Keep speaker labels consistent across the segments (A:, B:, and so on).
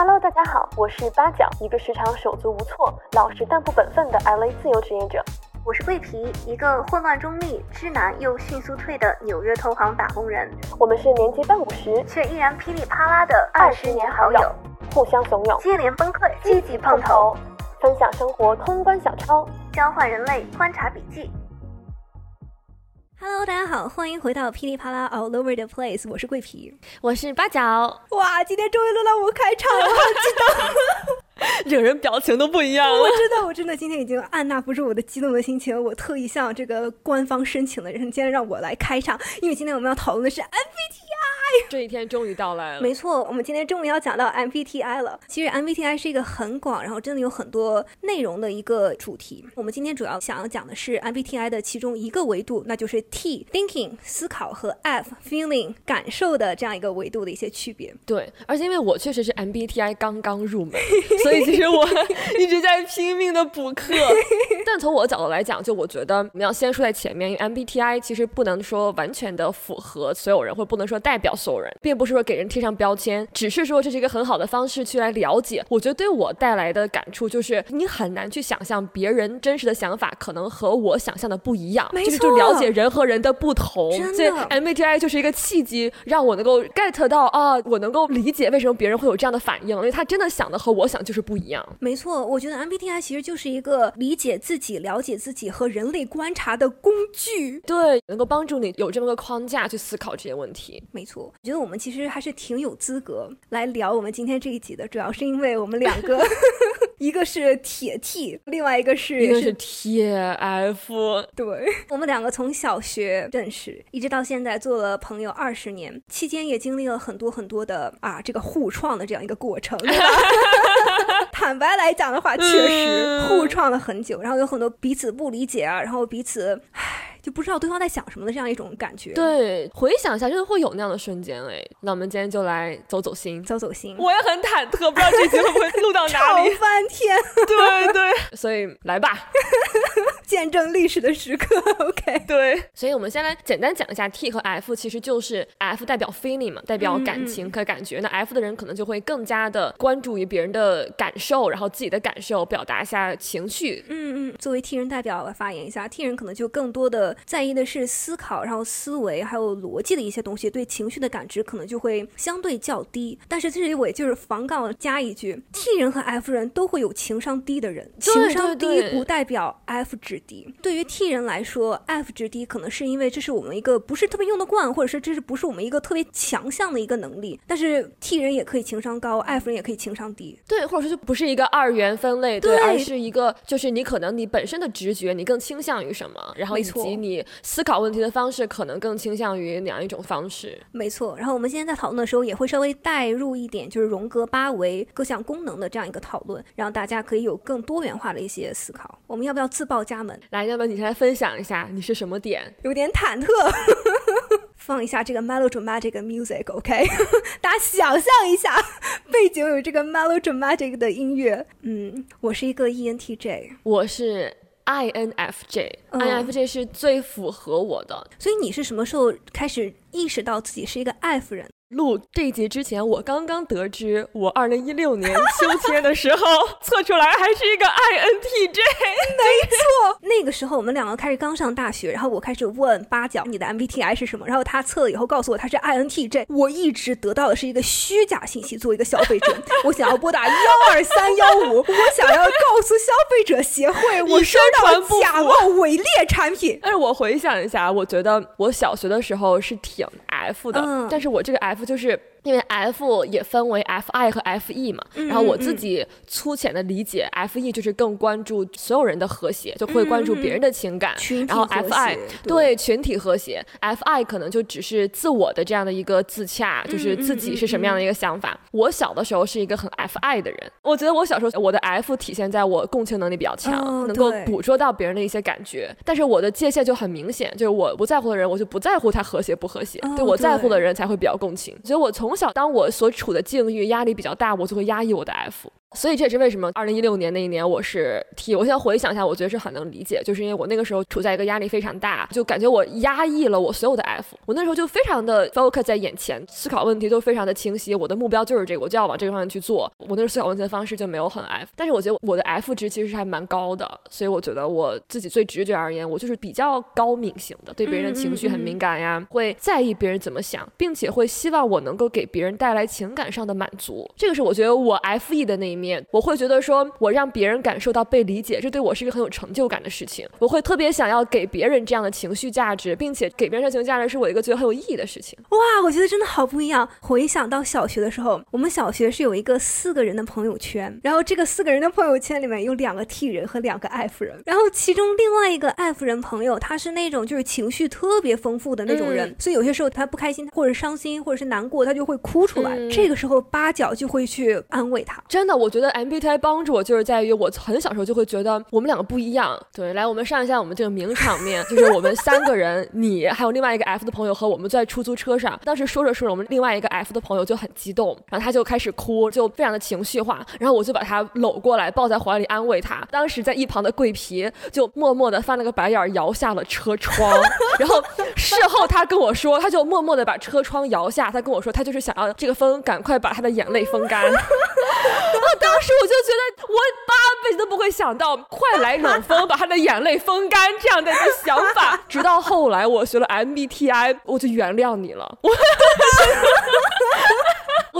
A: Hello，大家好，我是八角，一个时常手足无措、老实但不本分的 LA 自由职业者。
B: 我是桂皮，一个混乱中立、知难又迅速退的纽约投行打工人。
A: 我们是年纪半五十，
B: 却依然噼里啪啦的二十年好友，
A: 互相怂恿，
B: 接连崩溃，积极碰头，
A: 分享生活通关小抄，
B: 交换人类观察笔记。Hello，大家好，欢迎回到噼里啪啦 All Over the Place，我是桂皮，
C: 我是八角。
B: 哇，今天终于轮到我开场了，好激
C: 动！整人表情都不一样了。
B: 我真的，我真的今天已经按捺不住我的激动的心情，我特意向这个官方申请了，今天让我来开场，因为今天我们要讨论的是 MBTI。
C: 这一天终于到来了。
B: 没错，我们今天终于要讲到 MBTI 了。其实 MBTI 是一个很广，然后真的有很多内容的一个主题。我们今天主要想要讲的是 MBTI 的其中一个维度，那就是 T thinking 思考和 F feeling 感受的这样一个维度的一些区别。
C: 对，而且因为我确实是 MBTI 刚刚入门，所以其实我一直在拼命的补课。但从我的角度来讲，就我觉得我们要先说在前面，因为 MBTI 其实不能说完全的符合所有人，或不能说代表。所有人，并不是说给人贴上标签，只是说这是一个很好的方式去来了解。我觉得对我带来的感触就是，你很难去想象别人真实的想法可能和我想象的不一样。就是就了解人和人的不同。所以 MBTI 就是一个契机，让我能够 get 到啊，我能够理解为什么别人会有这样的反应，因为他真的想的和我想就是不一样。
B: 没错，我觉得 MBTI 其实就是一个理解自己、了解自己和人类观察的工具。
C: 对，能够帮助你有这么个框架去思考这些问题。
B: 没错。我觉得我们其实还是挺有资格来聊我们今天这一集的，主要是因为我们两个，一个是铁 T，另外一个是
C: 一个是铁 F。
B: 对，我们两个从小学认识，一直到现在做了朋友二十年，期间也经历了很多很多的啊这个互创的这样一个过程，对吧？坦白来讲的话，确实互创了很久，然后有很多彼此不理解啊，然后彼此唉。就不知道对方在想什么的这样一种感觉。
C: 对，回想一下，真的会有那样的瞬间哎。那我们今天就来走走心，
B: 走走心。
C: 我也很忐忑，不知道这集会不会录到哪里。
B: 吵翻天。
C: 对对，所以来吧。
B: 见证历史的时刻，OK。
C: 对，所以我们先来简单讲一下 T 和 F，其实就是 F 代表 feeling 嘛，代表感情和感觉。那 F 的人可能就会更加的关注于别人的感受，然后自己的感受表达一下情绪。
B: 嗯嗯。作为 T 人代表来发言一下，T 人可能就更多的在意的是思考，然后思维还有逻辑的一些东西，对情绪的感知可能就会相对较低。但是这里我也就是防杠加一句，T 人和 F 人都会有情商低的人，情商低不代表 F 值。低对于 T 人来说，F 值低可能是因为这是我们一个不是特别用得惯，或者是这是不是我们一个特别强项的一个能力。但是 T 人也可以情商高，F 人也可以情商低。
C: 对，或者说就不是一个二元分类，对，而是一个就是你可能你本身的直觉你更倾向于什么，然后以及你思考问题的方式可能更倾向于哪样一种方式。
B: 没错。然后我们今天在讨论的时候也会稍微带入一点就是荣格八维各项功能的这样一个讨论，让大家可以有更多元化的一些思考。我们要不要自报家门？
C: 来，要不要你先来分享一下你是什么点？
B: 有点忐忑，放一下这个 melodramatic music，OK？大家想象一下，背景有这个 melodramatic 的音乐。嗯，我是一个 ENTJ，
C: 我是 INFJ，INFJ 是最符合我的。
B: 所以你是什么时候开始意识到自己是一个 F 人？
C: 录这一集之前，我刚刚得知，我二零一六年 秋天的时候 测出来还是一个 INTJ。
B: 没错，那个时候我们两个开始刚上大学，然后我开始问八角你的 MBTI 是什么，然后他测了以后告诉我他是 INTJ。我一直得到的是一个虚假信息，作为一个消费者，我想要拨打幺二三幺五，我想要告诉消费者协会我收到了假冒伪劣产品。
C: 但是我回想一下，我觉得我小学的时候是挺 F 的，但是我这个 F。就是。因为 F 也分为 Fi 和 Fe 嘛，然后我自己粗浅的理解，Fe 就是更关注所有人的和谐，就会关注别人的情感，然后 Fi 对。群体和谐，Fi 可能就只是自我的这样的一个自洽，就是自己是什么样的一个想法。我小的时候是一个很 Fi 的人，我觉得我小时候我的 F 体现在我共情能力比较强，能够捕捉到别人的一些感觉，但是我的界限就很明显，就是我不在乎的人，我就不在乎他和谐不和谐，对我在乎的人才会比较共情，所以我从。小当我所处的境遇压力比较大，我就会压抑我的 F。所以这也是为什么二零一六年那一年我是 T。我现在回想一下，我觉得是很能理解，就是因为我那个时候处在一个压力非常大，就感觉我压抑了我所有的 F。我那时候就非常的 focus 在眼前，思考问题都非常的清晰，我的目标就是这个，我就要往这个方向去做。我那时候思考问题的方式就没有很 F，但是我觉得我的 F 值其实是还蛮高的，所以我觉得我自己最直觉而言，我就是比较高敏型的，对别人的情绪很敏感呀，会在意别人怎么想，并且会希望我能够给别人带来情感上的满足。这个是我觉得我 F E 的那一面，我会觉得。说我让别人感受到被理解，这对我是一个很有成就感的事情。我会特别想要给别人这样的情绪价值，并且给别人情绪价值是我一个觉得很有意义的事情。
B: 哇，我觉得真的好不一样。回想到小学的时候，我们小学是有一个四个人的朋友圈，然后这个四个人的朋友圈里面有两个 T 人和两个 F 人，然后其中另外一个 F 人朋友，他是那种就是情绪特别丰富的那种人，所以有些时候他不开心或者伤心或者是难过，他就会哭出来。这个时候八角就会去安慰他。
C: 真的，我觉得 MBTI 帮助我就是在于。我很小时候就会觉得我们两个不一样。对，来，我们上一下我们这个名场面，就是我们三个人，你还有另外一个 F 的朋友和我们在出租车上。当时说着说着，我们另外一个 F 的朋友就很激动，然后他就开始哭，就非常的情绪化。然后我就把他搂过来，抱在怀里安慰他。当时在一旁的桂皮就默默的翻了个白眼，摇下了车窗。然后事后他跟我说，他就默默的把车窗摇下，他跟我说，他就是想要这个风赶快把他的眼泪风干。然后当时我就觉得我。八辈子都不会想到，快来冷风把他的眼泪风干这样的一个想法。直到后来我学了 MBTI，我就原谅你了。我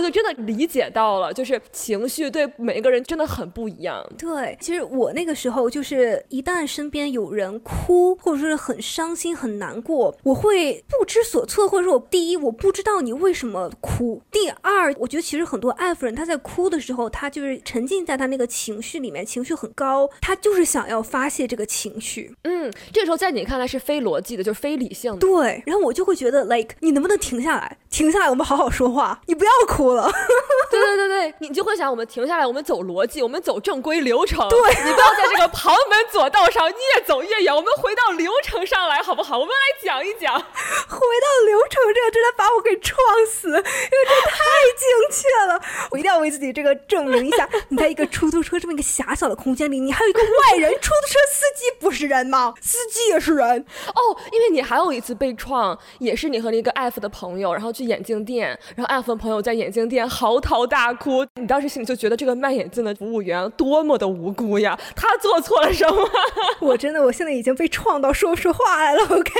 C: 就真的理解到了，就是情绪对每一个人真的很不一样。
B: 对，其实我那个时候就是一旦身边有人哭，或者说是很伤心、很难过，我会不知所措，或者说我第一我不知道你为什么哭，第二我觉得其实很多爱夫人他在哭的时候，他就是沉浸在他那个情绪里面，情绪很高，他就是想要发泄这个情绪。
C: 嗯，这个时候在你看来是非逻辑的，就是非理性的。
B: 对，然后我就会觉得，like 你能不能停下来，停下来，我们好好说话，你不要哭。了，
C: 对对对对，你就会想，我们停下来，我们走逻辑，我们走正规流程。
B: 对，
C: 你不要在这个旁门左道上越走越远，我们回到流程上来，好不好？我们来讲一讲，
B: 回到流程，这个真的把我给撞死，因为这太精确了。我一定要为自己这个证明一下。你在一个出租车这么一个狭小的空间里，你还有一个外人，出租车司机不是人吗？司机也是人
C: 哦。因为你还有一次被撞，也是你和一个 F 的朋友，然后去眼镜店，然后 F 的朋友在眼镜。店嚎啕大哭，你当时心里就觉得这个卖眼镜的服务员多么的无辜呀！他做错了什么？
B: 我真的，我现在已经被创到说不出话来了。OK，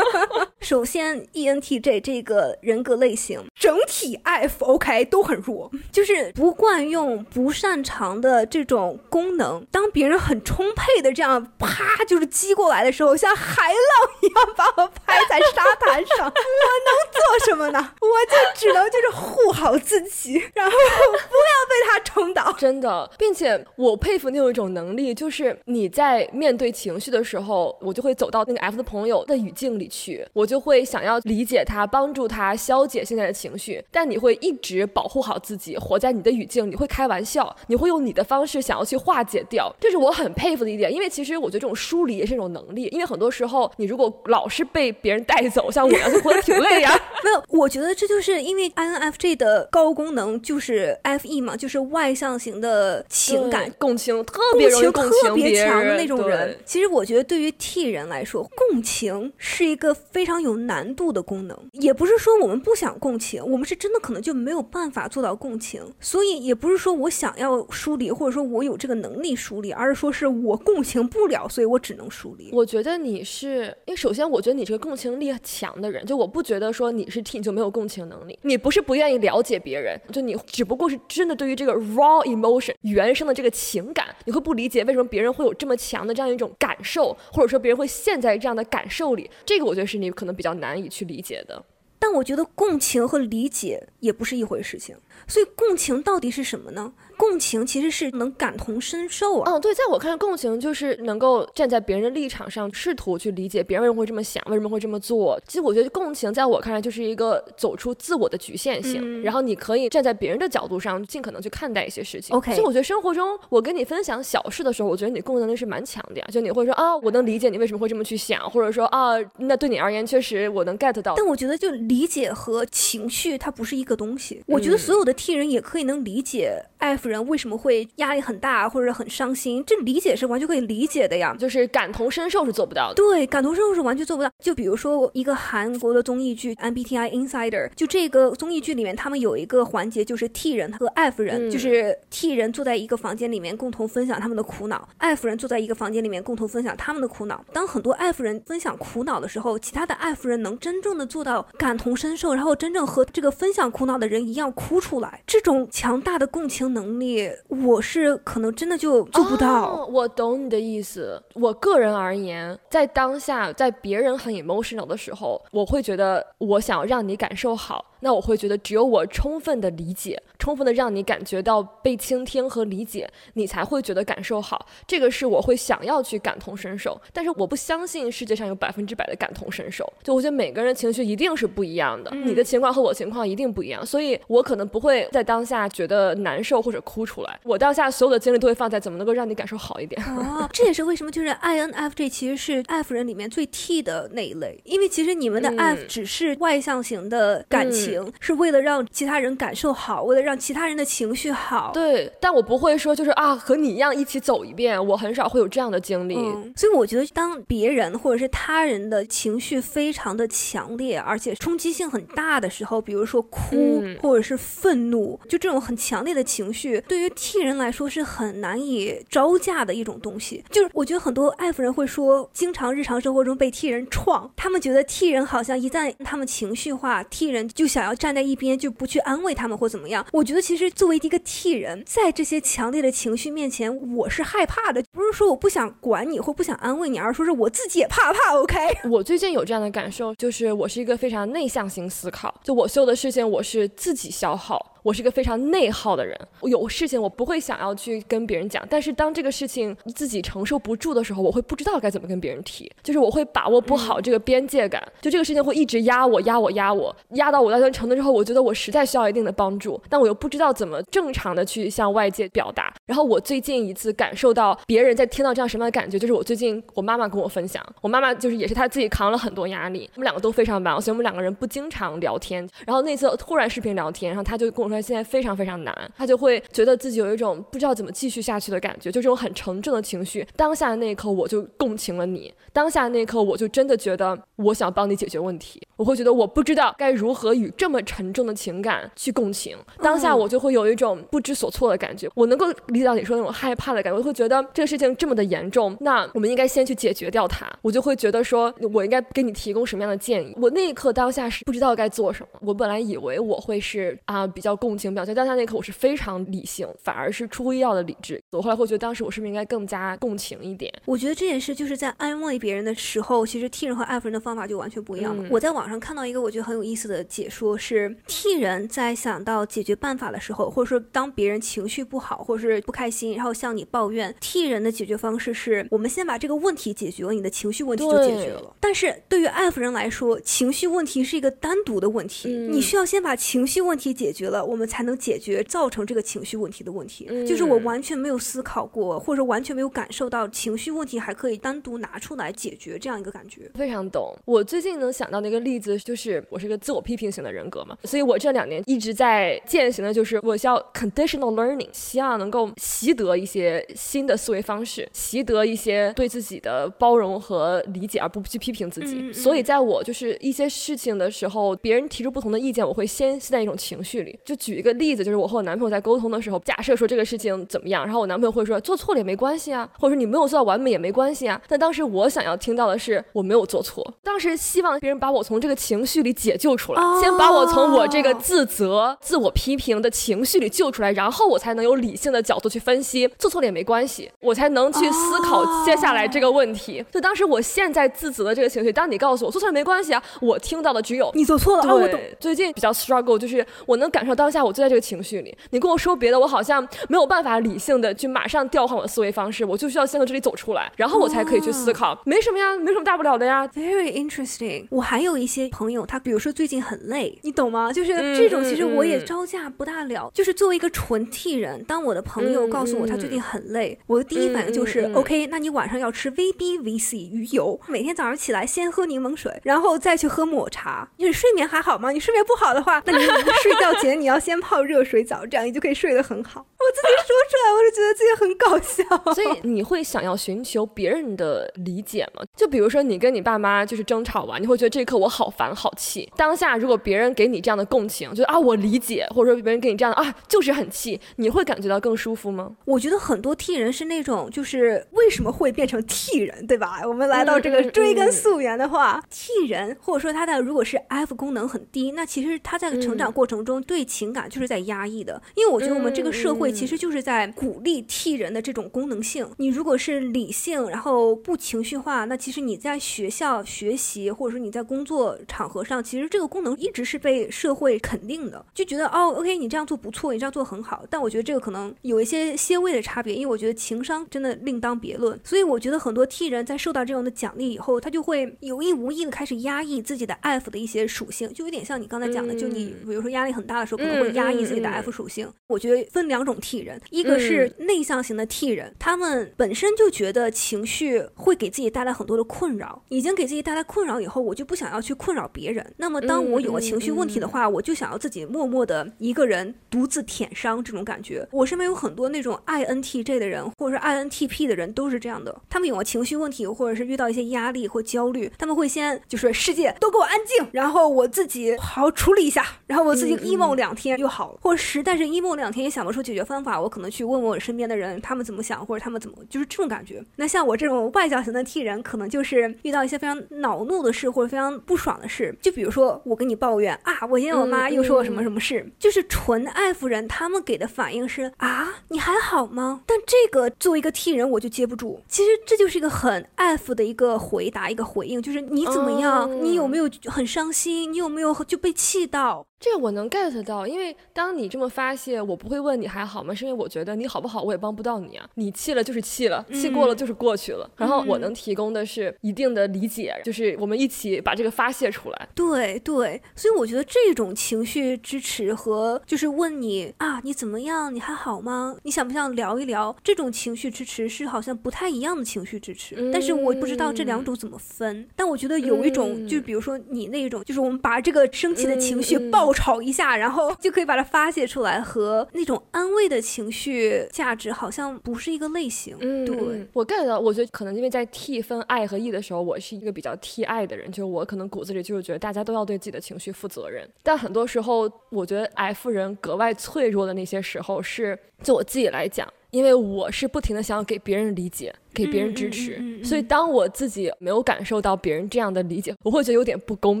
B: 首先 ENTJ 这个人格类型整体 F OK 都很弱，就是不惯用、不擅长的这种功能。当别人很充沛的这样啪就是击过来的时候，像海浪一样把我拍在沙滩上，我能做什么呢？我就只能就是护好。自己，然后不要被他冲倒，
C: 真的，并且我佩服你有一种能力，就是你在面对情绪的时候，我就会走到那个 F 的朋友的语境里去，我就会想要理解他，帮助他消解现在的情绪，但你会一直保护好自己，活在你的语境，你会开玩笑，你会用你的方式想要去化解掉，这是我很佩服的一点，因为其实我觉得这种疏离也是一种能力，因为很多时候你如果老是被别人带走，像我一样就活得挺累呀。
B: 没有，我觉得这就是因为 INFJ 的。高功能就是 F E 嘛，就是外向型的情感
C: 共情，特别容易共
B: 情，特别强的那种人。其实我觉得对于 T 人来说，共情是一个非常有难度的功能。也不是说我们不想共情，我们是真的可能就没有办法做到共情。所以也不是说我想要梳理，或者说我有这个能力梳理，而是说是我共情不了，所以我只能梳理。
C: 我觉得你是，因为首先我觉得你是个共情力强的人，就我不觉得说你是 T 就没有共情能力，你不是不愿意了解。别人就你只不过是真的对于这个 raw emotion 原生的这个情感，你会不理解为什么别人会有这么强的这样一种感受，或者说别人会陷在这样的感受里，这个我觉得是你可能比较难以去理解的。
B: 但我觉得共情和理解也不是一回事情，所以共情到底是什么呢？共情其实是能感同身受啊。
C: 嗯，对，在我看来，共情就是能够站在别人的立场上，试图去理解别人为什么会这么想，为什么会这么做。其实我觉得共情在我看来就是一个走出自我的局限性，然后你可以站在别人的角度上，尽可能去看待一些事情。
B: OK，
C: 所以我觉得生活中我跟你分享小事的时候，我觉得你共情能力是蛮强的呀。就你会说啊，我能理解你为什么会这么去想，或者说啊，那对你而言确实我能 get 到。
B: 但我觉得就理理解和情绪它不是一个东西。我觉得所有的替人也可以能理解人为什么会压力很大或者很伤心，这理解是完全可以理解的呀。
C: 就是感同身受是做不到的。
B: 对，感同身受是完全做不到。就比如说一个韩国的综艺剧 MBTI Insider，就这个综艺剧里面，他们有一个环节就是 T 人和 F 人，就是 T 人坐在一个房间里面共同分享他们的苦恼，F 人坐在一个房间里面共同分享他们的苦恼。当很多 F 人分享苦恼的时候，其他的 F 人能真正的做到感同身受，然后真正和这个分享苦恼的人一样哭出来。这种强大的共情能力，力我是可能真的就做不到。
C: 我懂你的意思。我个人而言，在当下，在别人很 emotional 的时候，我会觉得我想让你感受好。那我会觉得，只有我充分的理解，充分的让你感觉到被倾听和理解，你才会觉得感受好。这个是我会想要去感同身受，但是我不相信世界上有百分之百的感同身受。就我觉得每个人情绪一定是不一样的，你的情况和我情况一定不一样，所以我可能不会在当下觉得难受或者哭出来。我当下所有的精力都会放在怎么能够让你感受好一点。
B: 哦，这也是为什么就是 INFJ 其实是 F 人里面最 T 的那一类，因为其实你们的 F 只是外向型的感情。是为了让其他人感受好，为了让其他人的情绪好。
C: 对，但我不会说就是啊，和你一样一起走一遍，我很少会有这样的经历。
B: 所以我觉得，当别人或者是他人的情绪非常的强烈，而且冲击性很大的时候，比如说哭或者是愤怒，就这种很强烈的情绪，对于替人来说是很难以招架的一种东西。就是我觉得很多 F 人会说，经常日常生活中被替人创，他们觉得替人好像一旦他们情绪化替人就想要站在。一边就不去安慰他们或怎么样，我觉得其实作为一个替人，在这些强烈的情绪面前，我是害怕的。不是说我不想管你或不想安慰你，而是说是我自己也怕怕。OK，
C: 我最近有这样的感受，就是我是一个非常内向型思考，就我所有的事情我是自己消耗。我是一个非常内耗的人，我有事情我不会想要去跟别人讲，但是当这个事情自己承受不住的时候，我会不知道该怎么跟别人提，就是我会把握不好这个边界感，就这个事情会一直压我，压我，压我，压到我到一定程度之后，我觉得我实在需要一定的帮助，但我又不知道怎么正常的去向外界表达。然后我最近一次感受到别人在听到这样什么样的感觉，就是我最近我妈妈跟我分享，我妈妈就是也是她自己扛了很多压力，我们两个都非常忙，所以我们两个人不经常聊天。然后那次突然视频聊天，然后她就跟我说。现在非常非常难，他就会觉得自己有一种不知道怎么继续下去的感觉，就这种很沉重的情绪。当下的那一刻，我就共情了你；当下那一刻，我就真的觉得我想帮你解决问题。我会觉得我不知道该如何与这么沉重的情感去共情。当下我就会有一种不知所措的感觉。我能够理解到你说那种害怕的感觉，我会觉得这个事情这么的严重，那我们应该先去解决掉它。我就会觉得说，我应该给你提供什么样的建议？我那一刻当下是不知道该做什么。我本来以为我会是啊比较共情表现，当下那一刻我是非常理性，反而是出乎意料的理智。我后来会觉得，当时我是不是应该更加共情一点？
B: 我觉得这件事就是在安慰别人的时候，其实替人和 F 人的方法就完全不一样了。我在网上看到一个我觉得很有意思的解说，是替人在想到解决办法的时候，或者说当别人情绪不好或者是不开心，然后向你抱怨替人的解决方式是我们先把这个问题解决了，你的情绪问题就解决了。但是对于 F 人来说，情绪问题是一个单独的问题，你需要先把情绪问题解决了，我们才能解决造成这个情绪问题的问题。就是我完全没有思考过，或者完全没有感受到情绪问题还可以单独拿出来解决这样一个感觉。
C: 非常懂。我最近能想到的一个例子就是。我是一个自我批评型的人格嘛，所以我这两年一直在践行的就是我需要 conditional learning，希望能够习得一些新的思维方式，习得一些对自己的包容和理解，而不去批评自己。所以在我就是一些事情的时候，别人提出不同的意见，我会先陷在一种情绪里。就举一个例子，就是我和我男朋友在沟通的时候，假设说这个事情怎么样，然后我男朋友会说做错了也没关系啊，或者说你没有做到完美也没关系啊。但当时我想要听到的是我没有做错，当时希望别人把我从这个情绪里。解救出来，先把我从我这个自责、自我批评的情绪里救出来，然后我才能有理性的角度去分析，做错了也没关系，我才能去思考接下来这个问题。就当时我现在自责的这个情绪，当你告诉我做错了没关系啊，我听到的只有
B: 你做错了。
C: 对，最近比较 struggle，就是我能感受到当下我就在这个情绪里，你跟我说别的，我好像没有办法理性的去马上调换我的思维方式，我就需要先从这里走出来，然后我才可以去思考，没什么呀，没什么大不了的呀。
B: Very interesting。我还有一些朋友，他比如说最近很累，你懂吗？就是这种，其实我也招架不大了。就是作为一个纯 T 人，当我的朋友告诉我他最近很累，我的第一反应就是 OK，那你晚上要吃 VB、VC 鱼油，每天早上起来先喝柠檬水，然后再去喝抹茶。你睡眠还好吗？你睡眠不好的话，那你睡觉前 你要先泡热水澡，这样你就可以睡得很好。我自己说出来，我就觉得自己很搞笑。
C: 所以你会想要寻求别人的理解吗？就比如说你跟你爸妈就是争吵完，你会觉得这一刻我好烦好气。当下如果别人给你这样的共情，就啊我理解，或者说别人给你这样的啊就是很气，你会感觉到更舒服吗？
B: 我觉得很多 T 人是那种就是为什么会变成 T 人，对吧？我们来到这个追根溯源的话，T 人或者说他的如果是 F 功能很低，那其实他在成长过程中对情感就是在压抑的，因为我觉得我们这个社会。其实就是在鼓励替人的这种功能性。你如果是理性，然后不情绪化，那其实你在学校学习，或者说你在工作场合上，其实这个功能一直是被社会肯定的，就觉得哦，OK，你这样做不错，你这样做很好。但我觉得这个可能有一些些微的差别，因为我觉得情商真的另当别论。所以我觉得很多替人在受到这样的奖励以后，他就会有意无意的开始压抑自己的 F 的一些属性，就有点像你刚才讲的，就你比如说压力很大的时候，可能会压抑自己的 F 属性。我觉得分两种。T 人，一个是内向型的 T 人，他们本身就觉得情绪会给自己带来很多的困扰，已经给自己带来困扰以后，我就不想要去困扰别人。那么当我有了情绪问题的话，我就想要自己默默的一个人独自舔伤这种感觉。我身边有很多那种 INTJ 的人，或者是 INTP 的人，都是这样的。他们有了情绪问题，或者是遇到一些压力或焦虑，他们会先就是世界都给我安静，然后我自己好好处理一下，然后我自己 emo 两天就好了，或者实在是 emo 两天也想不出解决方。法，我可能去问问我身边的人，他们怎么想，或者他们怎么，就是这种感觉。那像我这种外向型的 T 人，可能就是遇到一些非常恼怒的事，或者非常不爽的事，就比如说我跟你抱怨啊，我今天我妈又说我什么什么事，就是纯爱夫人，他们给的反应是啊，你还好吗？但这个作为一个 T 人，我就接不住。其实这就是一个很爱夫的一个回答，一个回应，就是你怎么样？你有没有很伤心？你有没有就被气到？
C: 这个我能 get 到，因为当你这么发泄，我不会问你还好吗？是因为我觉得你好不好，我也帮不到你啊。你气了就是气了，气过了就是过去了。然后我能提供的是一定的理解，就是我们一起把这个发泄出来。
B: 对对，所以我觉得这种情绪支持和就是问你啊，你怎么样？你还好吗？你想不想聊一聊？这种情绪支持是好像不太一样的情绪支持，但是我不知道这两种怎么分。但我觉得有一种，就比如说你那种，就是我们把这个生气的情绪爆。吵一下，然后就可以把它发泄出来，和那种安慰的情绪价值好像不是一个类型。嗯，对
C: 我 get 到，我觉得可能因为在 T 分爱和 E 的时候，我是一个比较 T 爱的人，就是我可能骨子里就是觉得大家都要对自己的情绪负责任。但很多时候，我觉得 F 人格外脆弱的那些时候，是就我自己来讲，因为我是不停的想要给别人理解，给别人支持，所以当我自己没有感受到别人这样的理解，我会觉得有点不公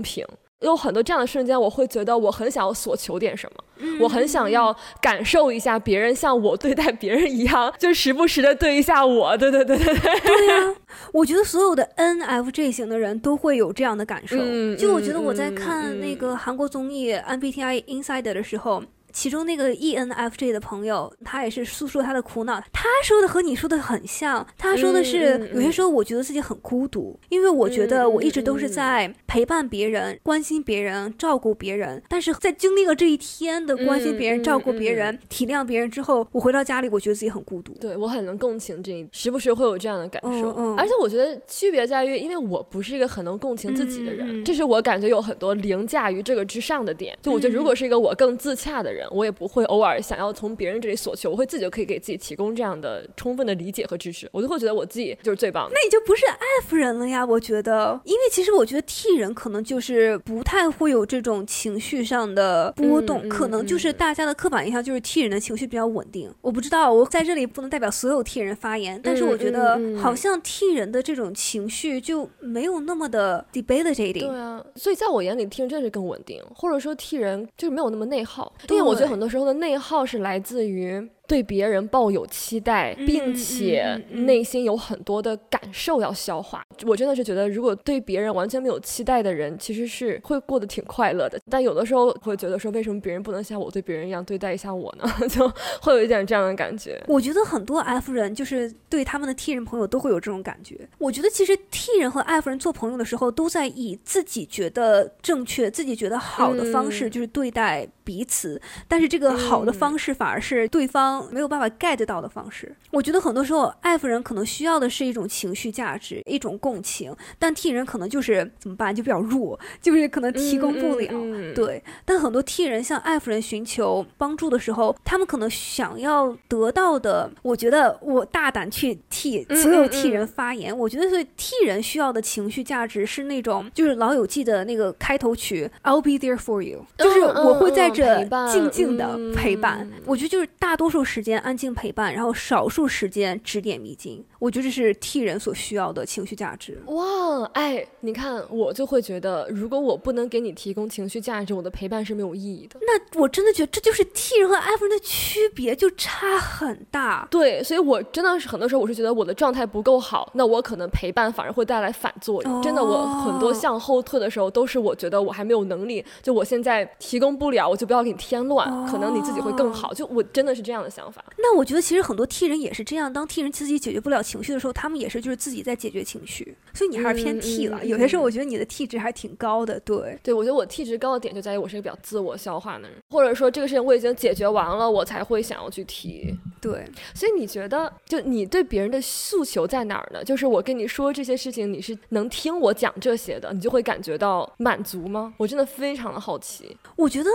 C: 平。有很多这样的瞬间，我会觉得我很想要索求点什么，我很想要感受一下别人像我对待别人一样，就时不时的对一下我。对对对对对。
B: 对呀，我觉得所有的 NFJ 型的人都会有这样的感受。就我觉得我在看那个韩国综艺 MBTI Insider 的时候。其中那个 ENFJ 的朋友，他也是诉说他的苦恼。他说的和你说的很像。他说的是，有些时候我觉得自己很孤独，因为我觉得我一直都是在陪伴别人、关心别人、照顾别人。但是在经历了这一天的关心别人、照顾别人、体谅别人之后，我回到家里，我觉得自己很孤独。
C: 对我很能共情这一，时不时会有这样的感受。而且我觉得区别在于，因为我不是一个很能共情自己的人，这是我感觉有很多凌驾于这个之上的点。就我觉得，如果是一个我更自洽的人。我也不会偶尔想要从别人这里索求，我会自己就可以给自己提供这样的充分的理解和支持，我就会觉得我自己就是最棒的。
B: 那你就不是 F 人了呀？我觉得，因为其实我觉得 T 人可能就是不太会有这种情绪上的波动，可能就是大家的刻板印象就是 T 人的情绪比较稳定。我不知道，我在这里不能代表所有 T 人发言，但是我觉得好像 T 人的这种情绪就没有那么的 debilitating。
C: 对啊，所以在我眼里，T 人真的是更稳定，或者说 T 人就是没有那么内耗，因为我。我觉得很多时候的内耗是来自于对别人抱有期待，并且内心有很多的感受要消化。我真的是觉得，如果对别人完全没有期待的人，其实是会过得挺快乐的。但有的时候会觉得说，为什么别人不能像我对别人一样对待一下我呢？就会有一点这样的感觉。
B: 我觉得很多 F 人就是对他们的 T 人朋友都会有这种感觉。我觉得其实 T 人和 F 人做朋友的时候，都在以自己觉得正确、自己觉得好的方式，就是对待彼此。但是这个好的方式，反而是对方没有办法 get 到的方式。我觉得很多时候，F 人可能需要的是一种情绪价值，一种共情，但替人可能就是怎么办，就比较弱，就是可能提供不了。对，但很多替人向 F 人寻求帮助的时候，他们可能想要得到的，我觉得我大胆去替所有 T 人发言，我觉得所以 T 人需要的情绪价值是那种，就是《老友记》的那个开头曲 "I'll be there for you"，就是我会在这静静的陪伴。我觉得就是大多数时间安静陪伴，然后少数时间指点迷津。我觉得这是替人所需要的情绪价值。
C: 哇，哎，你看，我就会觉得，如果我不能给你提供情绪价值，我的陪伴是没有意义的。
B: 那我真的觉得这就是替人和 F 人的区别，就差很大。
C: 对，所以我真的是很多时候，我是觉得我的状态不够好，那我可能陪伴反而会带来反作用。真的，我很多向后退的时候，都是我觉得我还没有能力，就我现在提供不了，我就不要给你添乱，可能你自己会更好。就我真的是这样的想法。
B: 那我觉得其实很多 T 人也是这样，当 T 人自己解决不了。情绪的时候，他们也是就是自己在解决情绪，所以你还是偏 T 了。有些时候我觉得你的 T 值还挺高的，对
C: 对，我觉得我 T 值高的点就在于我是一个比较自我消化的人，或者说这个事情我已经解决完了，我才会想要去提。
B: 对，
C: 所以你觉得就你对别人的诉求在哪儿呢？就是我跟你说这些事情，你是能听我讲这些的，你就会感觉到满足吗？我真的非常的好奇。
B: 我觉得，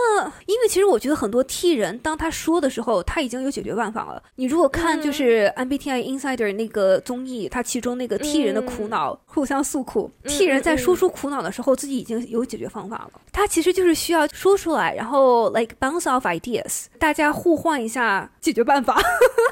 B: 因为其实我觉得很多 T 人当他说的时候，他已经有解决办法了。你如果看就是 MBTI Insider 那个。综艺，它其中那个 T 人的苦恼互相诉苦，T 人在说出苦恼的时候，自己已经有解决方法了。他其实就是需要说出来，然后 like bounce off ideas，大家互换一下解决办法，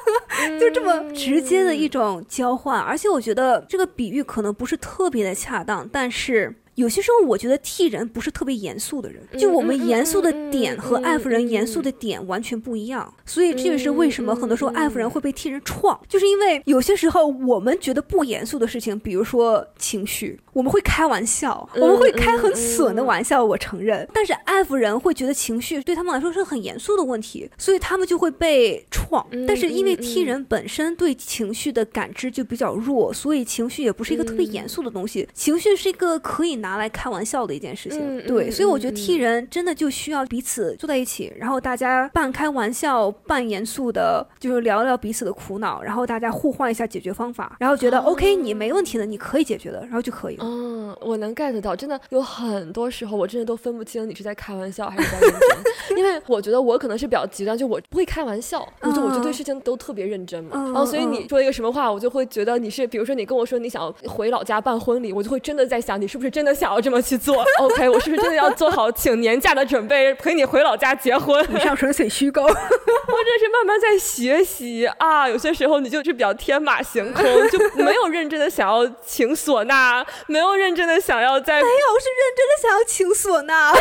B: 就这么直接的一种交换。而且我觉得这个比喻可能不是特别的恰当，但是。有些时候，我觉得 T 人不是特别严肃的人，就我们严肃的点和 F 人严肃的点完全不一样，所以这也是为什么很多时候 F 人会被 T 人创，就是因为有些时候我们觉得不严肃的事情，比如说情绪，我们会开玩笑，我们会开很损的玩笑，我承认，但是 F 人会觉得情绪对他们来说是很严肃的问题，所以他们就会被创。但是因为 T 人本身对情绪的感知就比较弱，所以情绪也不是一个特别严肃的东西，情绪是一个可以拿。拿来开玩笑的一件事情，对，所以我觉得 T 人真的就需要彼此坐在一起，然后大家半开玩笑半严肃的，就是聊聊彼此的苦恼，然后大家互换一下解决方法，然后觉得 OK，你没问题的，你可以解决的，然后就可以了。
C: 嗯，我能 get 到，真的有很多时候我真的都分不清你是在开玩笑还是在认真，因为我觉得我可能是比较极端，就我不会开玩笑，我就我就对事情都特别认真嘛，然后所以你说一个什么话，我就会觉得你是，比如说你跟我说你想回老家办婚礼，我就会真的在想你是不是真的。想要这么去做，OK，我是不是真的要做好请年假的准备，陪你回老家结婚？
B: 以上纯粹虚构，我这
C: 是慢慢在学习啊。有些时候你就是比较天马行空，就没有认真的想要请唢呐，没有认真的想要在，
B: 没有是认真的想要请唢呐。